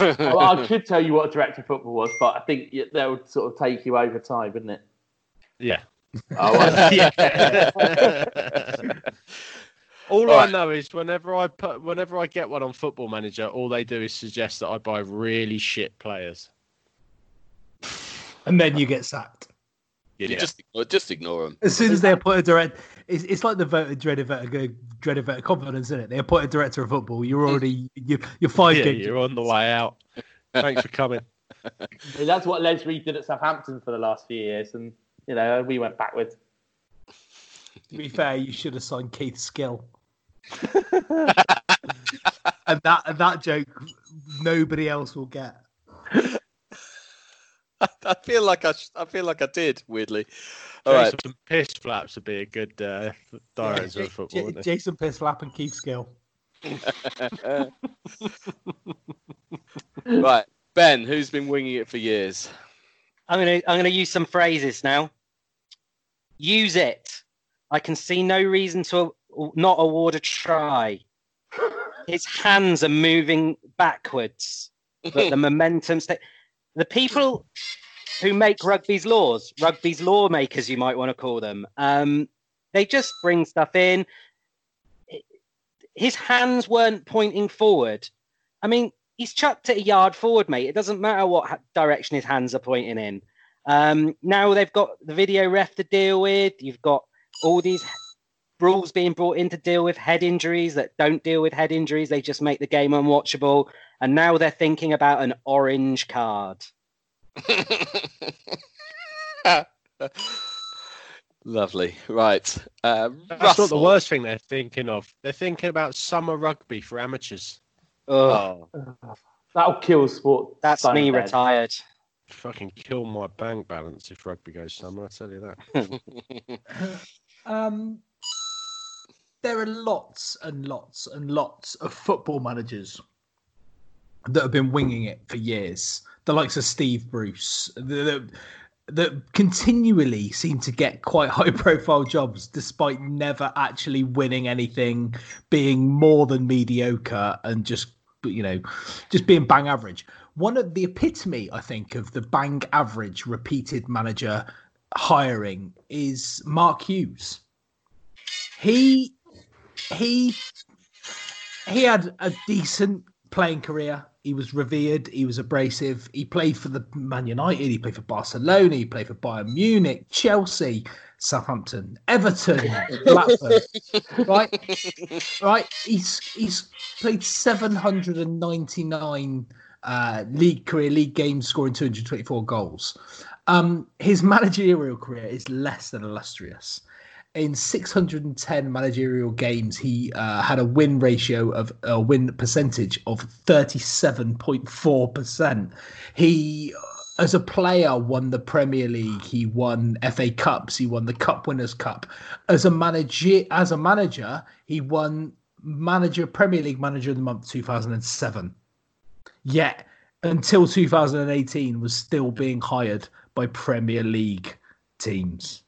Well, I could tell you what a director of football was, but I think that would sort of take you over time, wouldn't it? Yeah. [laughs] Oh, well, [laughs] yeah. [laughs] all I Alright. know is whenever I put whenever I get one on Football Manager, all they do is suggest that I buy really shit players. And then you get sacked. You Yeah. just ignore, just ignore them. As soon as they appoint a direct, it's, it's like the voted dreaded voter, dreaded voter confidence, isn't it? They appoint a director of football. You're already you, you're five Yeah, games. you're on the way out. Thanks for coming. [laughs] That's what Les Reed did at Southampton for the last few years, and you know we went backwards. To be fair, you should have signed Keith Skill. [laughs] and that and that joke, nobody else will get. [laughs] [laughs] I feel like I, I feel like I did. Weirdly. All right. Jason Piss Flaps would be a good uh, director Ja- of football, Ja- wouldn't he? Jason Pisslap and Keith Skill. [laughs] right, Ben, who's been winging it for years? I'm gonna I'm gonna use some phrases now. Use it. I can see no reason to not award a try. His hands are moving backwards, but the [laughs] momentum. Sta- the people who make rugby's laws, rugby's lawmakers, you might want to call them, um, they just bring stuff in. His hands weren't pointing forward. I mean, he's chucked it a yard forward, mate. It doesn't matter what ha- direction his hands are pointing in. Um, now they've got the video ref to deal with. You've got all these rules being brought in to deal with head injuries that don't deal with head injuries. They just make the game unwatchable. And now they're thinking about an orange card. [laughs] Lovely. Right. Uh, That's not the worst thing they're thinking of. They're thinking about summer rugby for amateurs. Ugh, Oh, [sighs] That'll kill sport. that's stone me dead. retired. Fucking kill my bank balance if rugby goes summer. I tell you that. [laughs] [laughs] Um, there are lots and lots and lots of football managers that have been winging it for years. The likes of Steve Bruce, that continually seem to get quite [laughs] high profile jobs despite never actually winning anything, being more than mediocre and just you know just being bang average. One of the epitome, I think, of the bang average repeated manager hiring is Mark Hughes. He he he had a decent playing career. He was revered. He was abrasive. He played for the Man United. He played for Barcelona. He played for Bayern Munich, Chelsea, Southampton, Everton, [laughs] Blackburn. right, right. He's he's played seven hundred and ninety nine uh, league career league games, scoring two hundred twenty four goals. Um, his managerial career is less than illustrious. In 610 managerial games, he uh, had a win ratio of a win percentage of 37.4%. He, as a player, won the Premier League. He won FA Cups. He won the Cup Winners' Cup. As a manager, as a manager, he won manager Premier League Manager of the Month 2007. Yet, until 2018, was still being hired by Premier League teams.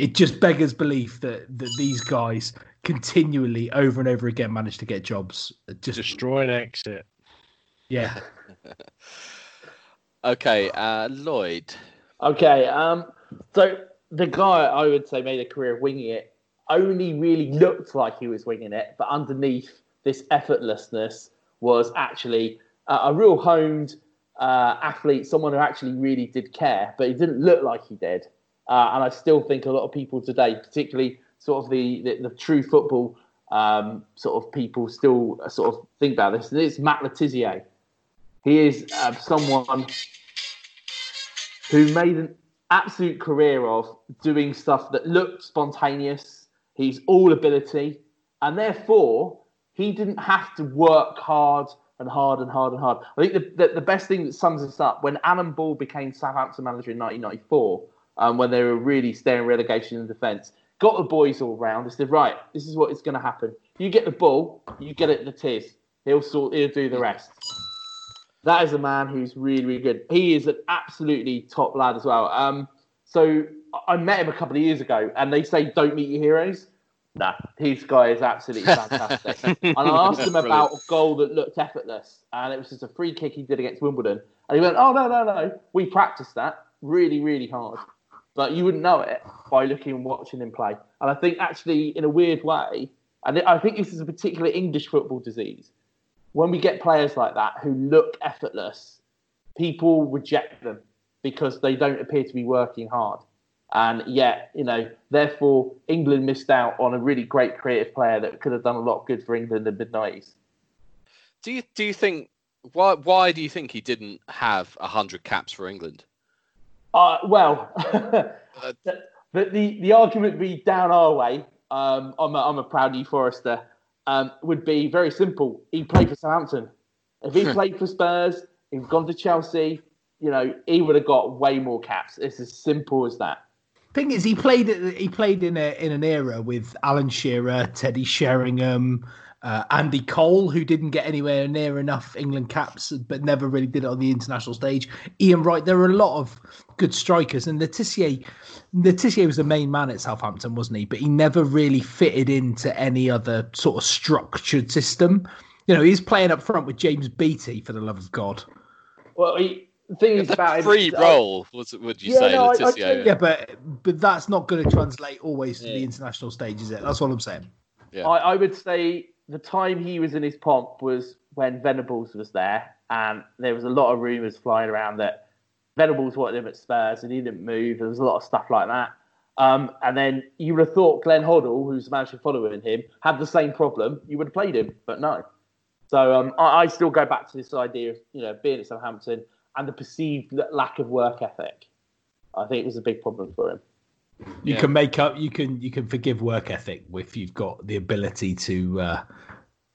It just beggars belief that, that these guys continually, over and over again, manage to get jobs. Just Destroy and exit. yeah, [laughs] okay, uh, Lloyd. Okay, um, so the guy I would say made a career of winging it only really looked like he was winging it, but underneath this effortlessness was actually a, a real honed uh, athlete, someone who actually really did care, but he didn't look like he did. Uh, and I still think a lot of people today, particularly sort of the, the, the true football um, sort of people, still sort of think about this. And it's Matt Le Tissier. He is uh, someone who made an absolute career of doing stuff that looked spontaneous. He's all ability, and therefore he didn't have to work hard and hard and hard and hard. I think the, the, the best thing that sums this up when Alan Ball became Southampton manager in 1994, um, when they were really staring relegation in defence, got the boys all round and said, right, this is what is going to happen. You get the ball, you get it in the tiz. He'll sort, he'll do the rest. That is a man who's really, really good. He is an absolutely top lad as well. Um, so I met him a couple of years ago, and they say don't meet your heroes. Nah, his guy is absolutely [laughs] fantastic. and I asked him about a goal that looked effortless, and it was just a free kick he did against Wimbledon. And he went, "Oh no, no, no, we practiced that really, really hard, but you wouldn't know it by looking and watching him play." And I think actually, in a weird way, and I think this is a particular English football disease. When we get players like that who look effortless, people reject them because they don't appear to be working hard. And yet, you know, therefore, England missed out on a really great creative player that could have done a lot of good for England in the mid 90s. Do you do you think why why do you think he didn't have hundred caps for England? Uh, well, [laughs] the, the the argument would be down our way. Um, I'm a, I'm a proud New Forester. Um, would be very simple. He played for Southampton. If he played for Spurs, he'd gone to Chelsea. You know, he would have got way more caps. It's as simple as that. Thing is, he played he played in a in an era with Alan Shearer, Teddy Sheringham, uh, Andy Cole, who didn't get anywhere near enough England caps, but never really did it on the international stage. Ian Wright, there are a lot of good strikers, and Le Tissier, was the main man at Southampton, wasn't he? But he never really fitted into any other sort of structured system. You know, he's playing up front with James Beattie, for the love of God. Well, he, the thing is about free him, role. Was would you Yeah, say, no, I- I Le Tissier? Yeah, but but that's not going to translate always to the international stage, is it? That's what I'm saying. Yeah. I, I would say the time he was in his pomp was when Venables was there, and there was a lot of rumours flying around that Venables wanted him at Spurs and he didn't move. There was a lot of stuff like that. Um, and then you would have thought Glenn Hoddle, who's the manager following him, had the same problem. You would have played him, but no. So um, I, I still go back to this idea of you know being at Southampton and the perceived lack of work ethic. I think it was a big problem for him. You Yeah. can make up. You can you can forgive work ethic if you've got the ability to uh,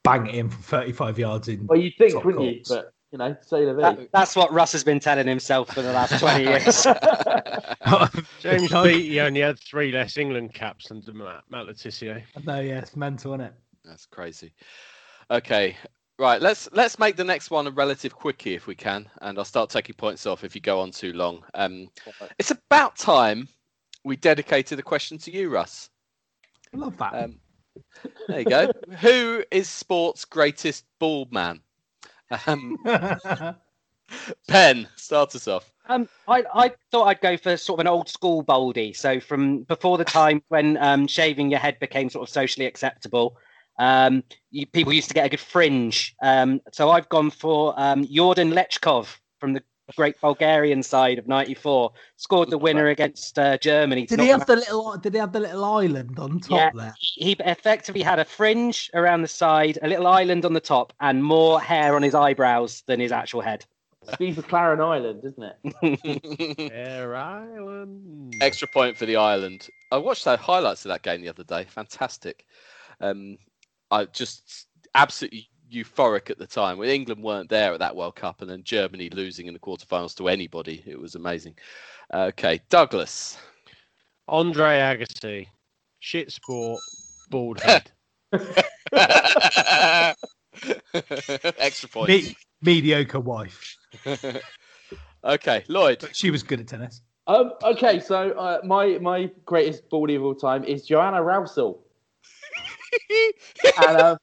bang it in from 35 yards in. Well, you'd think, wouldn't you? But you know, say the That, that's what Russ has been telling himself for the last 20 [laughs] years. [laughs] James [laughs] No. Beattie only had three less England caps than Matt, Matt Le Tissier. No, yeah, it's mental, isn't it? That's crazy. Okay, right. Let's let's make the next one a relative quickie if we can, and I'll start taking points off if you go on too long. Um, it's about time we dedicated a question to you, Russ. I love that. Um, there you go. [laughs] Who is sport's greatest bald man? Um, [laughs] ben, start us off. Um, I, I thought I'd go for sort of an old school baldy. So from before the time when um, shaving your head became sort of socially acceptable, um, you, people used to get a good fringe. Um, so I've gone for um, Jordan Lechkov from the great Bulgarian side of '94. Scored the winner against uh, Germany. did he knock have the little? Did he have the little island on top Yeah. there? he effectively had a fringe around the side, a little island on the top, and more hair on his eyebrows than his actual head. Steve McClaren Island, isn't it? [laughs] Air Island. Extra point for the island. I watched the highlights of that game the other day. Fantastic. Um, I just absolutely euphoric at the time. When England weren't there at that World Cup, and then Germany losing in the quarterfinals to anybody, it was amazing. Okay, Douglas. Andre Agassi. Shit sport. Bald [laughs] head. [laughs] Extra point. Me- mediocre wife, [laughs] okay, Lloyd. but she was good at tennis. Um, okay, so uh, my my greatest baldy of all time is Joanna Rowsell, and uh,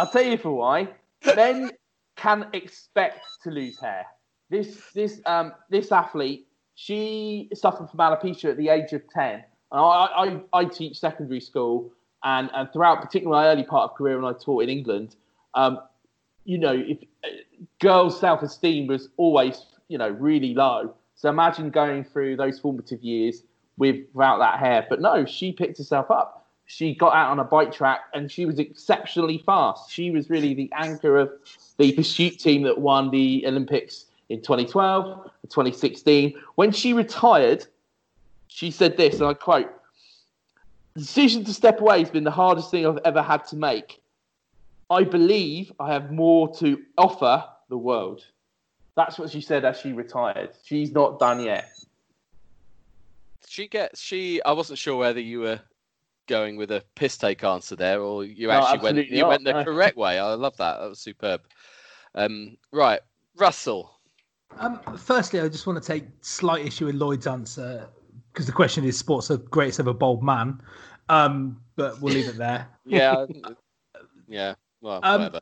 I'll tell you for why. Men can expect to lose hair. This this um this athlete, she suffered from alopecia at the age of ten. And I, I, I teach secondary school, and, and throughout, particularly my early part of career when I taught in England, um, you know, if uh, girls' self-esteem was always, you know, really low. So imagine going through those formative years with without that hair. But no, she picked herself up. She got out on a bike track and she was exceptionally fast. She was really the anchor of the pursuit team that won the Olympics in 2012, 2016. When she retired, she said this, and I quote: "The decision to step away has been the hardest thing I've ever had to make. I believe I have more to offer the world." That's what she said as she retired. She's not done yet. She gets she. I wasn't sure whether you were going with a piss take answer there, or you No, actually went absolutely you not, went the no. correct way. I love that. That was superb. Um, right, Russell. Um, firstly, I just want to take slight issue with Lloyd's answer because the question is sports the greatest ever bold man. Um, but we'll leave it there. [laughs] Yeah, [laughs] yeah. Well, Um, whatever.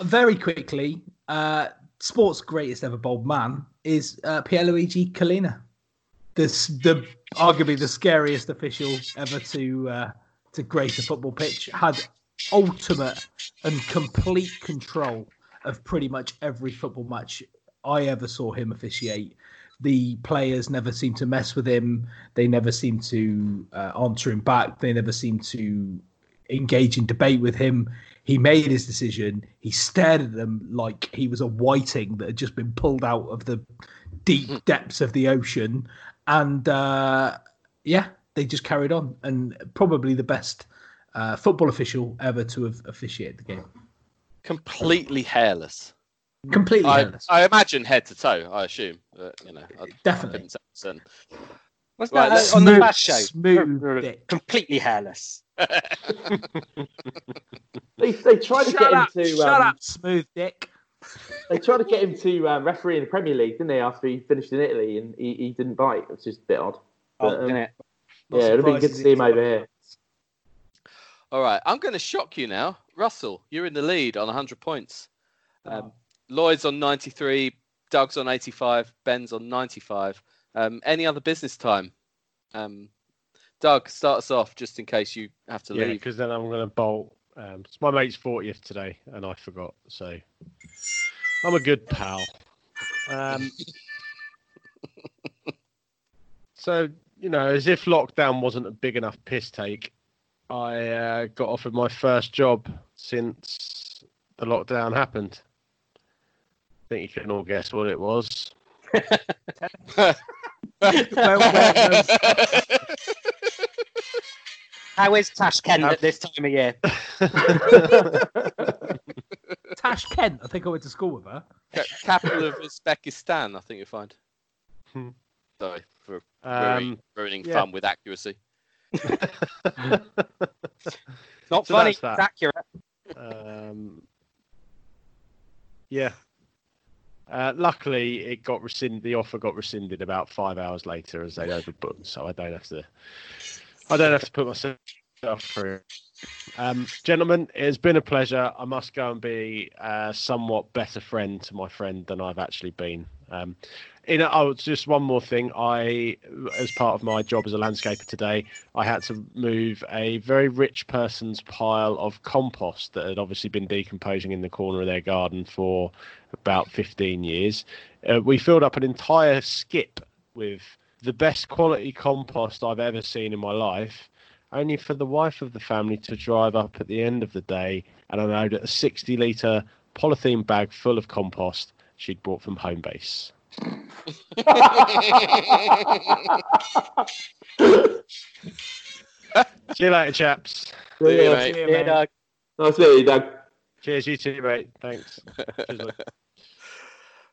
Very quickly, uh, sports greatest ever bold man is uh, Pierluigi Collina, the the arguably the scariest official ever to uh, to grace a football pitch. Had ultimate and complete control of pretty much every football match I ever saw him officiate. The players never seemed to mess with him. They never seemed to uh, answer him back. They never seemed to engage in debate with him. He made his decision. He stared at them like he was a whiting that had just been pulled out of the deep depths of the ocean. And uh, yeah, they just carried on. And probably the best uh, football official ever to have officiated the game. Completely hairless. Completely I, hairless. I imagine head to toe. I assume, but you know, I Definitely. couldn't say for certain. Right, that let's- uh, on the last show? smooth. Completely hairless. [laughs] [laughs] They, they tried to Shut get up, him to shut um, up, smooth dick. They tried to get him to um, referee in the Premier League, didn't they? After he finished in Italy, and he, he didn't bite. It's just a bit odd. Oh, But, um, isn't it? Not yeah, it'd have been good to see him over here. All right, I'm going to shock you now, Russell. You're in the lead on 100 points. Um, Lloyd's on 93, Doug's on 85, Ben's on 95. Um, any other business time? Um, Doug, start us off just in case you have to Yeah, leave. because then I'm going to bolt. Um, it's my mate's 40th today, and I forgot. So I'm a good pal. Um, so, you know, as if lockdown wasn't a big enough piss take, I uh, got offered my first job since the lockdown happened. I think you can all guess what it was. Well, well, well, How is Tashkent at this time of year? [laughs] Tash Kent, I think I went to school with her. Capital of Uzbekistan, I think you'll find. Hmm. Sorry for ruining, Um, ruining yeah. fun with accuracy. [laughs] Not So funny. that's that. It's accurate. Um, yeah. Uh, luckily, it got rescinded. The offer got rescinded about five hours later as they overbooked, so I don't have to. I don't have to put myself through. Um, gentlemen, it has been a pleasure. I must go and be a somewhat better friend to my friend than I've actually been. Um, in a, oh, just one more thing. I, as part of my job as a landscaper today, I had to move a very rich person's pile of compost that had obviously been decomposing in the corner of their garden for about 15 years. Uh, we filled up an entire skip with the best quality compost I've ever seen in my life, only for the wife of the family to drive up at the end of the day and unload a 60 litre polythene bag full of compost she'd brought from home base. [laughs] See you later, chaps. See you, Yeah. mate. Yeah, Yeah, man. Doug. Nice to meet you, Doug. Cheers, you too, mate. Thanks. Cheers, mate. [laughs]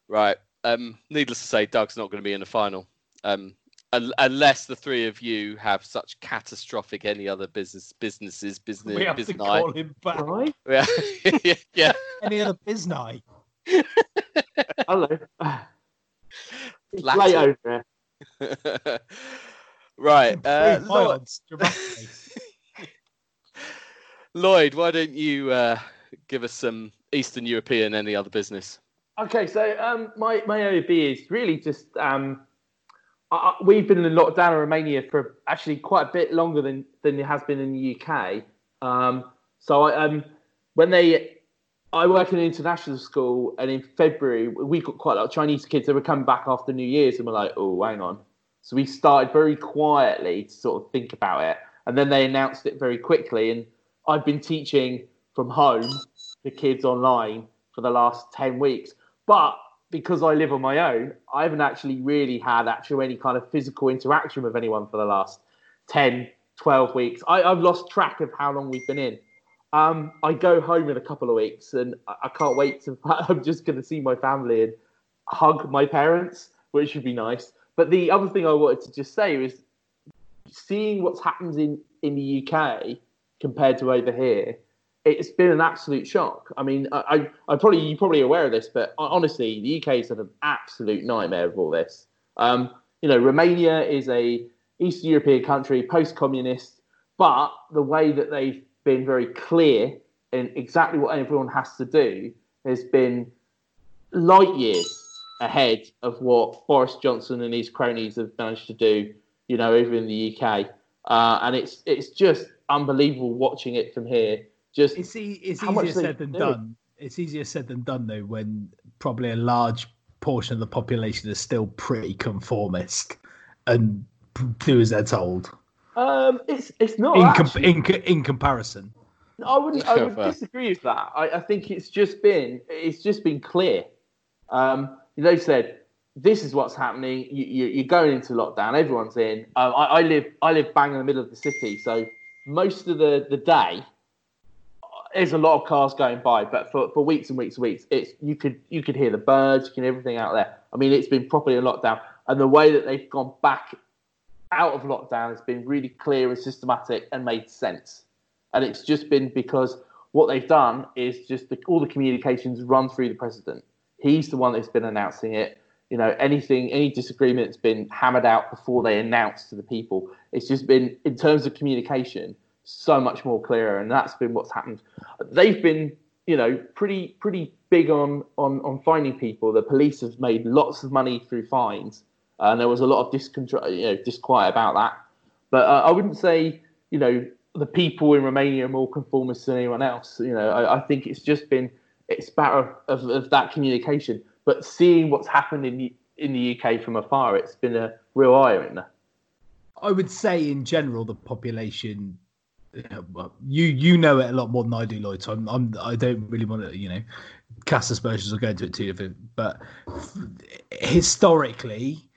Right. Um, needless to say, Doug's not going to be in the final. Um, un- unless the three of you have such catastrophic any other business businesses business We have to business call him back. Right? yeah [laughs] yeah, yeah. Any other biz night? [laughs] Hello. It's late over here. [laughs] right uh, Improve Lloyd, dramatically. Lloyd why don't you uh, give us some eastern european any other business Okay, so um, my my OB is really just um, I, we've been in lockdown in Romania for actually quite a bit longer than than it has been in the UK. Um, so I um, when they I work in an international school, and in February we got quite a lot of Chinese kids that were coming back after New Year's, and we're like, oh, hang on. So we started very quietly to sort of think about it, and then they announced it very quickly. And I've been teaching from home the kids online for the last ten weeks, but because I live on my own, I haven't actually really had actual any kind of physical interaction with anyone for the last 10, 12 weeks. I, I've lost track of how long we've been in. Um, I go home in a couple of weeks and I, I can't wait to, [laughs] I'm just going to see my family and hug my parents, which should be nice. But the other thing I wanted to just say is seeing what's happened in, in the UK compared to over here, it's been an absolute shock. I mean, I, I, I probably you're probably aware of this, but honestly, the UK has had an absolute nightmare of all this. Um, you know, Romania is a Eastern European country, post-communist, but the way that they've been very clear in exactly what everyone has to do has been light years ahead of what Boris Johnson and his cronies have managed to do, you know, over in the UK. Uh, and it's it's just unbelievable watching it from here. Just It's, e- it's How easier they said than do. done. It's easier said than done though when probably a large portion of the population is still pretty conformist and do as they're told. um, it's it's not. In, com- in, in comparison, I wouldn't. I would [laughs] disagree with that. I, I think it's just been it's just been clear. Um, they've said this is what's happening. You, you, you're going into lockdown. Everyone's in. Um, I, I live I live bang in the middle of the city, so most of the the day there's a lot of cars going by. But for, for weeks and weeks and weeks, it's you could you could hear the birds, you can hear everything out there. I mean, it's been properly in lockdown, and the way that they've gone back out of lockdown has been really clear and systematic and made sense and it's just been because what they've done is just the, all the communications run through the president. He's the one that's been announcing it. You know, anything, any disagreement that's been hammered out before they announce to the people. It's just been, in terms of communication, so much more clearer, and that's been what's happened. They've been, you know, pretty pretty big on on on finding people. The police have made lots of money through fines, and there was a lot of discontrol, you know, disquiet about that. But uh, I wouldn't say, you know, the people in Romania are more conformist than anyone else. You know, I, I think it's just been it's matter of, of, of that communication. But seeing what's happened in the in the UK from afar, it's been a real eye opener. I would say in general the population. You you know it a lot more than I do, Lloyd. So I'm, I'm I don't really want to you know cast aspersions or go into it too different. But historically,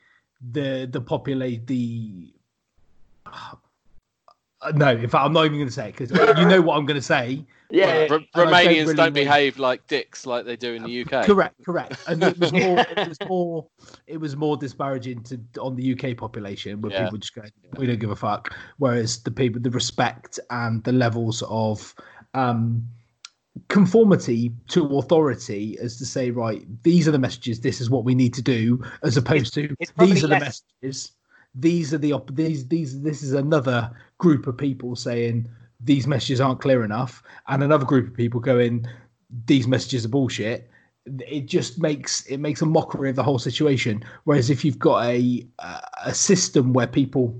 the the populate the no, in fact, I'm not even going to say it because you know what I'm going to say. Yeah, R- and I don't Romanians really don't want- behave like dicks like they do in the UK. Correct, correct. And it was more, it was more, it was more disparaging to on the UK population where Yeah. people just go, we don't give a fuck. Whereas the people, the respect and the levels of um, conformity to authority, as to say, right, these are the messages, this is what we need to do, as opposed to it's these are the messages, these are the op- these these this is another group of people saying these messages aren't clear enough, and another group of people going, these messages are bullshit. It just makes it makes a mockery of the whole situation. Whereas if you've got a a system where people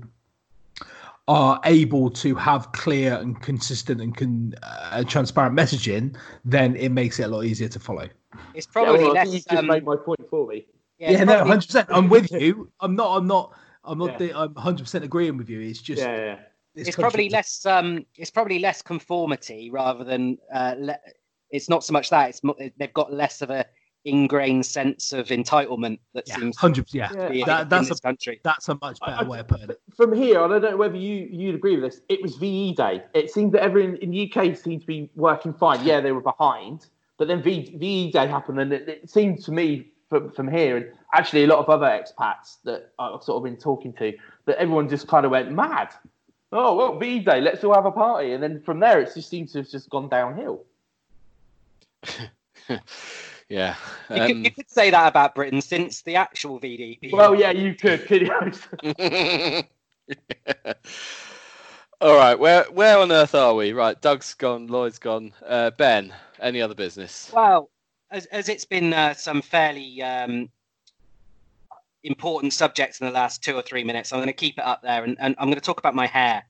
are able to have clear and consistent and con, uh, transparent messaging, then it makes it a lot easier to follow. It's Yeah, probably well, I less. think you just um, made my point for me. yeah, Yeah, it's no, probably- hundred percent. I'm with you. I'm not. I'm not. I'm not. Yeah. the- I'm hundred percent agreeing with you. It's just. yeah, yeah. this it's probably less um it's probably less conformity rather than uh le- it's not so much that it's mo- they've got less of a ingrained sense of entitlement that Yeah, seems hundred. Yeah, Yeah. to be that, in that's a country that's a much better I- way of putting it. From here, and I don't know whether you you'd agree with this. It was VE Day. It seemed that everyone in the UK seemed to be working fine. Yeah, they were behind, but then v, VE Day happened, and it, it seemed to me from from here, and actually a lot of other expats that I've sort of been talking to, that everyone just kind of went mad. Oh well, VE Day, let's all have a party, and then from there, it just seems to have just gone downhill. [laughs] yeah. you, could, Um, you could say that about britain since the actual vdp Well, yeah, you could, could you? [laughs] All right, where where on earth are we? Right, Doug's gone, Lloyd's gone. Uh, ben, any other business? well as, as it's been uh, some fairly um important subjects in the last two or three minutes i'm going to keep it up there and, and i'm going to talk about my hair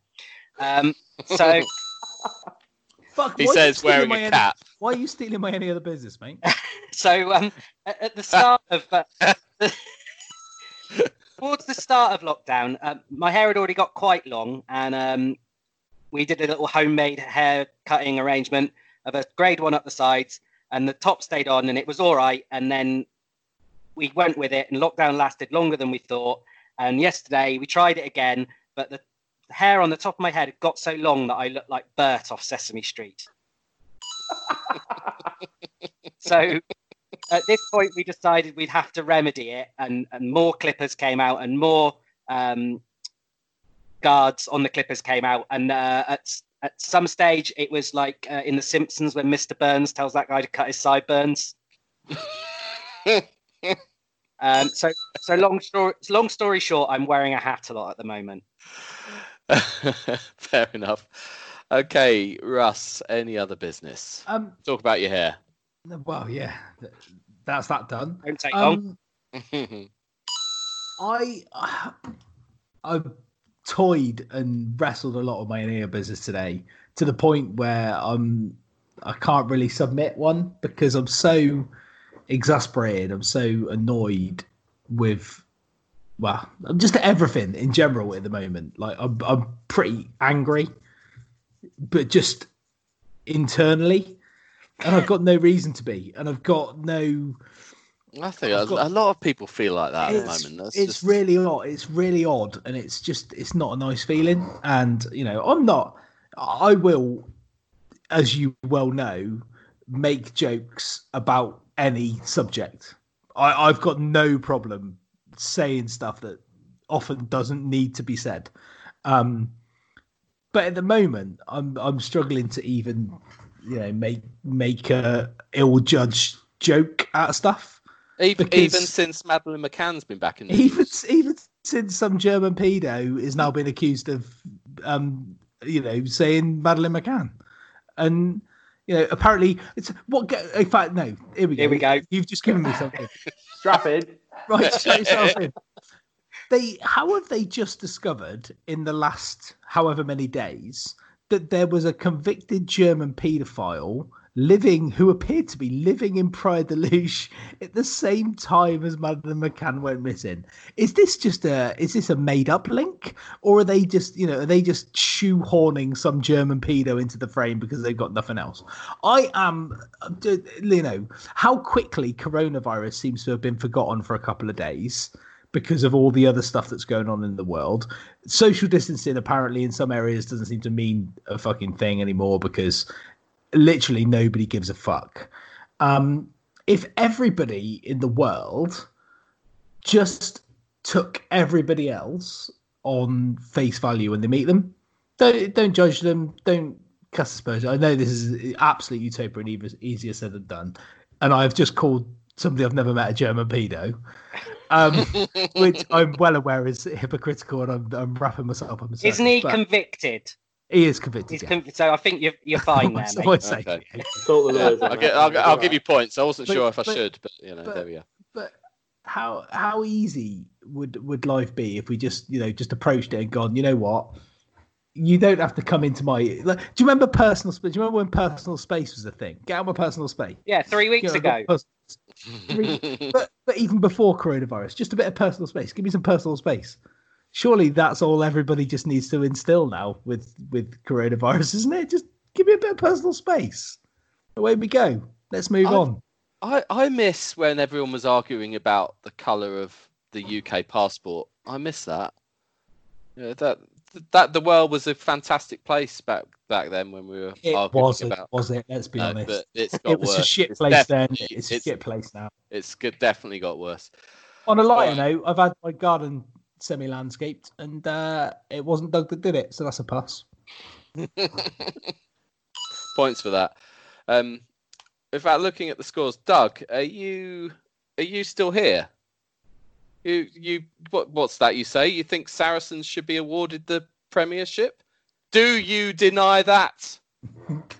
um so [laughs] Fuck. He why are you says stealing wearing my a any- Why are you stealing my any other business, mate? [laughs] So um, at, at the start of uh, [laughs] towards the start of lockdown, uh, my hair had already got quite long, and um, we did a little homemade hair cutting arrangement of a grade one up the sides, and the top stayed on, and it was all right. And then we went with it, and lockdown lasted longer than we thought. And yesterday we tried it again, but the hair on the top of my head got so long that I looked like Bert off Sesame Street. [laughs] so at this point we decided we'd have to remedy it and and more clippers came out and more um guards on the clippers came out and uh, at at some stage it was like uh, in the simpsons when mr burns tells that guy to cut his sideburns [laughs] um so so long story long story short i'm wearing a hat a lot at the moment [laughs] Fair enough. Okay, Russ. Any other business? Um, Talk about your hair. well, yeah, that's that done. Don't take long. Um, [laughs] I I've toyed and wrestled a lot of my ear business today to the point where I'm I can't really submit one because I'm so exasperated. I'm so annoyed with well, just everything in general at the moment. Like I'm I'm pretty angry, but just internally, and I've got no reason to be, and I've got no. I think a, got- a lot of people feel like that at the moment. That's it's just... really odd. It's really odd, and it's just it's not a nice feeling. And you know, I'm not. I will, as you well know, make jokes about any subject. I, I've got no problem saying stuff that often doesn't need to be said. Um, but at the moment, I'm I'm struggling to even you know make make a ill judged joke out of stuff. even, even since Madeleine McCann's been back in the even news. even since some German pedo is now been accused of, um, you know, saying Madeleine McCann, and you know, apparently it's what. In fact, no. Here we go. Here we go. You've just given me something. [laughs] Strap in. right, shut yourself in. They, how have they just discovered in the last however many days that there was a convicted German paedophile living, who appeared to be living in Praia da Luz at the same time as Madeleine McCann went missing? Is this just a, is this a made up link, or are they just, you know, are they just shoehorning some German pedo into the frame because they've got nothing else? I am, you know, how quickly coronavirus seems to have been forgotten for a couple of days because of all the other stuff that's going on in the world. Social distancing apparently in some areas doesn't seem to mean a fucking thing anymore because literally nobody gives a fuck. Um, if everybody in the world just took everybody else on face value when they meet them, don't don't judge them, don't cast aspersions. I know this is absolute utopia and even easier said than done, and I've just called somebody I've never met a German pedo, um, [laughs] which I'm well aware is hypocritical, and I'm, I'm wrapping myself up. Isn't he but convicted? He is convicted. He's yeah. con- so I think you're, you're [laughs] fine there, I mate. say, Okay. [laughs] yeah. Sort the lawyers on I'll, get, I'll, I'll give you points. I wasn't But- sure if I but- should, but you know, but- there we go. but how how easy would would life be if we just you know just approached it and gone you know what you don't have to come into my like, do you remember personal space do you remember when personal space was a thing get out my personal space Yeah, three weeks You know, ago. pers- three- [laughs] but, but even before coronavirus just a bit of personal space give me some personal space surely that's all everybody just needs to instill now with with coronavirus isn't it just give me a bit of personal space away we go let's move I've- on I, I miss when everyone was arguing about the colour of the UK passport. I miss that. Yeah, that that the world was a fantastic place back back then when we were it arguing wasn't about. was it let's be No, honest but it's got it was worse. a shit It's place then. definitely- It's a shit place now. It's good, definitely got worse. On a lighter Alright. note, I've had my garden semi-landscaped, and uh, it wasn't Doug that did it, so that's a pass. [laughs] Points for that. Um, without looking at the scores, Doug, are you are you still here? You you what what's that you say? You think Saracens should be awarded the Premiership? Do you deny that? [laughs]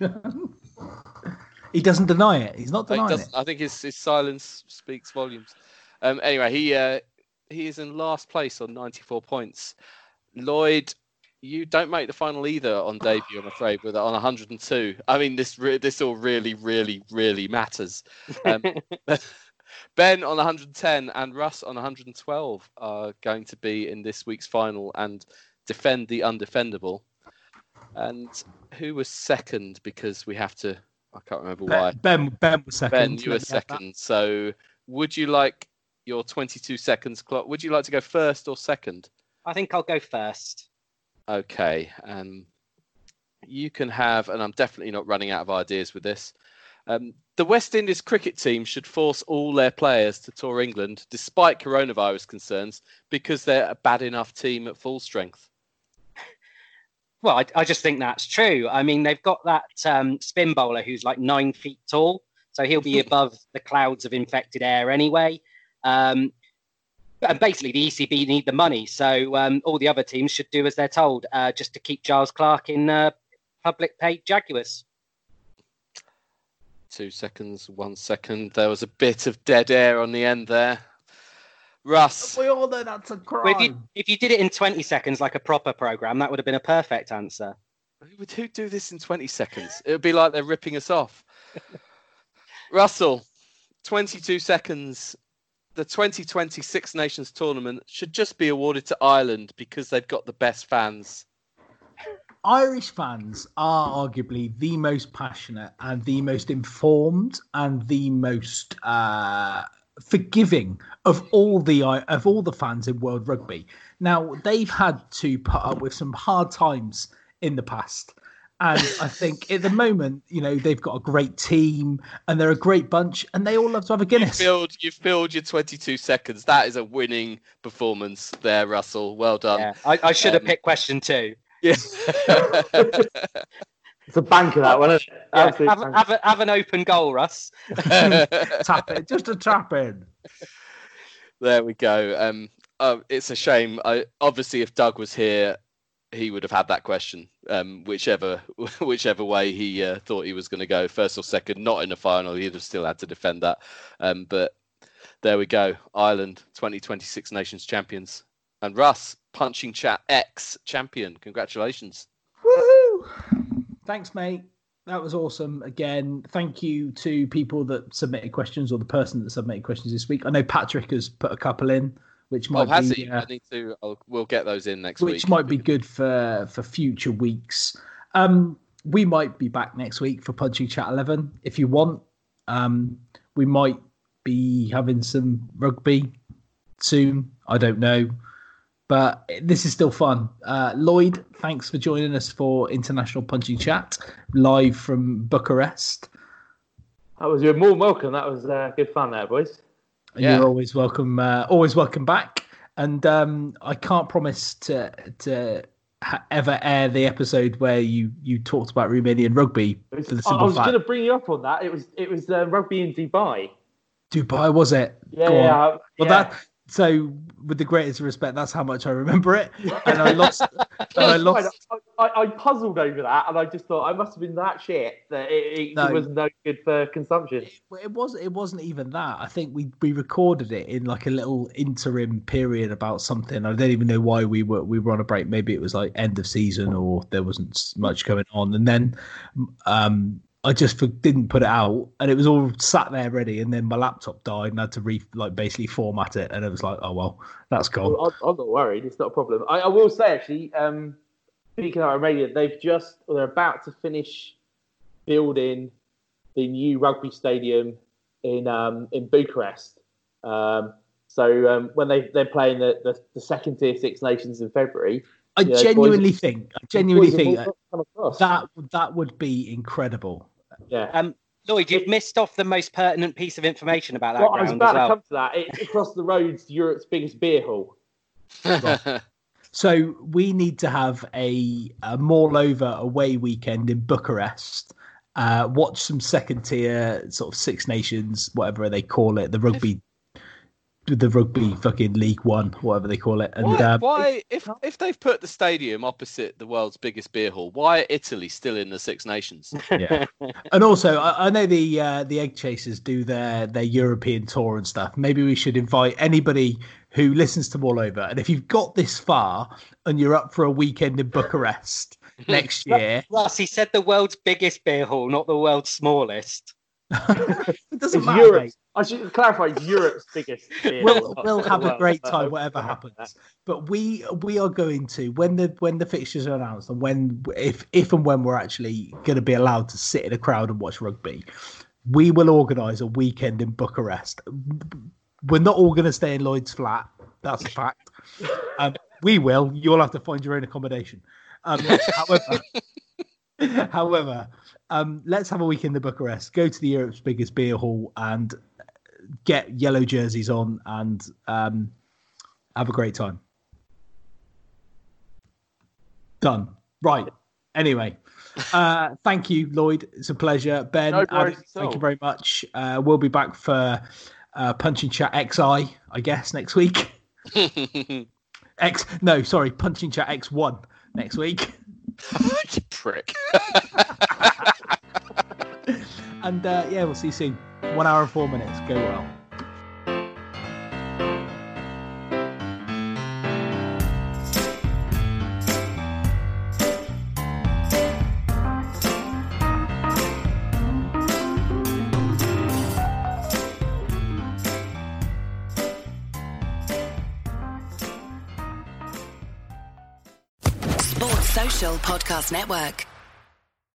he doesn't deny it. He's not I, denying it. I think his, his silence speaks volumes. Um, anyway, he uh, he is in last place on 94 points. Lloyd, you don't make the final either on debut, I'm afraid, with on 102. I mean, this re- this all really, really, really matters. Um, [laughs] ben on 110 and Russ on 112 are going to be in this week's final and defend the undefendable. And who was second? Because we have to. I can't remember why. Ben, ben, Ben was second. Ben, you Let were me have that. second. So, would you like your 22 seconds clock? Would you like to go first or second? I think I'll go first. Okay. Um, you can have, and I'm definitely not running out of ideas with this. Um, the West Indies cricket team should force all their players to tour England, despite coronavirus concerns, because they're a bad enough team at full strength. [laughs] Well, I, I just think that's true. I mean, they've got that um, spin bowler who's like nine feet tall, so he'll be [laughs] above the clouds of infected air anyway. Um, and basically the ECB need the money, so um, all the other teams should do as they're told, uh, just to keep Giles Clarke in uh, public paid Jaguars. Two seconds, one second. There was a bit of dead air on the end there. Russ, We all know that's a Well, if you crime. if you did it in 20 seconds like a proper program, that would have been a perfect answer. who would who do this in 20 seconds? It would be like they're ripping us off. [laughs] Russell, 22 seconds. The 2020 Six Nations tournament should just be awarded to Ireland because they've got the best fans. Irish fans are arguably the most passionate and the most informed and the most uh, forgiving of all the of all the fans in world rugby. Now they've had to put up with some hard times in the past. And I think at the moment, you know, they've got a great team and they're a great bunch and they all love to have a You Guinness. filled, you filled your 22 seconds. That is a winning performance there, Russell. Well done. Yeah, I, I should have Um, picked question two. Yeah. [laughs] It's a banker that one. Isn't it? Yeah, have, have, a, have an open goal, Russ. [laughs] [laughs] tap it, just a tap in. There we go. Um, oh, it's a shame. I obviously, if Doug was here, he would have had that question. Um, whichever [laughs] whichever way he uh, thought he was going to go, first or second, not in the final, he'd have still had to defend that. Um, but there we go. Ireland, 2026 Nations champions, and Russ, punching chat X champion. Congratulations. Woohoo! Thanks, mate. That was awesome. Again, thank you to people that submitted questions or the person that submitted questions this week. I know Patrick has put a couple in, which Oh, might has be he? uh, I need to. I'll, we'll get those in next which week. might be good for for future weeks. Um, we might be back next week for Punching Chat Eleven if you want. Um, we might be having some rugby soon. I don't know, but this is still fun. Uh, Lloyd, thanks for joining us for International Punching Chat live from Bucharest. That was you're more welcome. That was uh, good fun there, boys. Yeah. You're always welcome. Uh, always welcome back. And um, I can't promise to to ever air the episode where you you talked about Romanian rugby It was- for the I, I was going to bring you up on that. It was it was uh, rugby in Dubai. Dubai was it? Yeah, Go yeah. Well, yeah. that so with the greatest respect, that's how much I remember it. [laughs] And I lost. and I lost. I, I, puzzled over that, and I just thought I must have been that shit that it, it No. was no good for consumption. Well, It was. It wasn't even that. I think we we recorded it in like a little interim period about something. I don't even know why we were we were on a break. Maybe it was like end of season or there wasn't much going on. And then um, I just didn't put it out, and it was all sat there ready. And then my laptop died, and I had to re like basically format it. And it was like, oh well, that's gone. I'm, I'm not worried. It's not a problem. I, I will say actually, um, speaking of radio, they've just or they're about to finish building the new rugby stadium in um, in Bucharest. Um, so um, when they they're playing the, the, the second tier Six Nations in February, I yeah, boys- genuinely think, I genuinely think that, that that would be incredible. yeah. Um, Lloyd, you've missed off the most pertinent piece of information about that Well, I was about as well. to come to that. It's across the road's Europe's biggest beer hall. [laughs] So we need to have a, a mall over away weekend in Bucharest. Uh, watch some second tier sort of Six Nations, whatever they call it, the rugby, the rugby fucking League One, whatever they call it. And why, uh, why if if they've put the stadium opposite the world's biggest beer hall, why are Italy still in the Six Nations? [laughs] yeah. and also, I, I know the uh, the Egg Chasers do their their European tour and stuff. Maybe we should invite anybody who listens to All Over. And if you've got this far and you're up for a weekend in Bucharest [laughs] next year, Russ, he said the world's biggest beer hall, not the world's smallest. [laughs] it doesn't It's matter. Europe's. I should clarify. Europe's biggest. [laughs] beer We'll hall. we'll have a great time, whatever happens. But we we are going to when the when the fixtures are announced and when if if and when we're actually going to be allowed to sit in a crowd and watch rugby, we will organise a weekend in Bucharest. We're not all going to stay in Lloyd's flat. That's a fact. Um, we will. You'll have to find your own accommodation. Um, however, [laughs] however, um, let's have a week in the Bucharest. Go to the Europe's biggest beer hall and get yellow jerseys on and um, have a great time. Done. Right. Anyway, uh, thank you, Lloyd. It's a pleasure. Ben, No Adam, thank you very much. Uh, we'll be back for uh, Punching Chat XI, I guess, next week. [laughs] X no, sorry, punching chat X one next week. you prick. [laughs] And uh, yeah, we'll see you soon. One hour and four minutes. Go well. Podcast Network.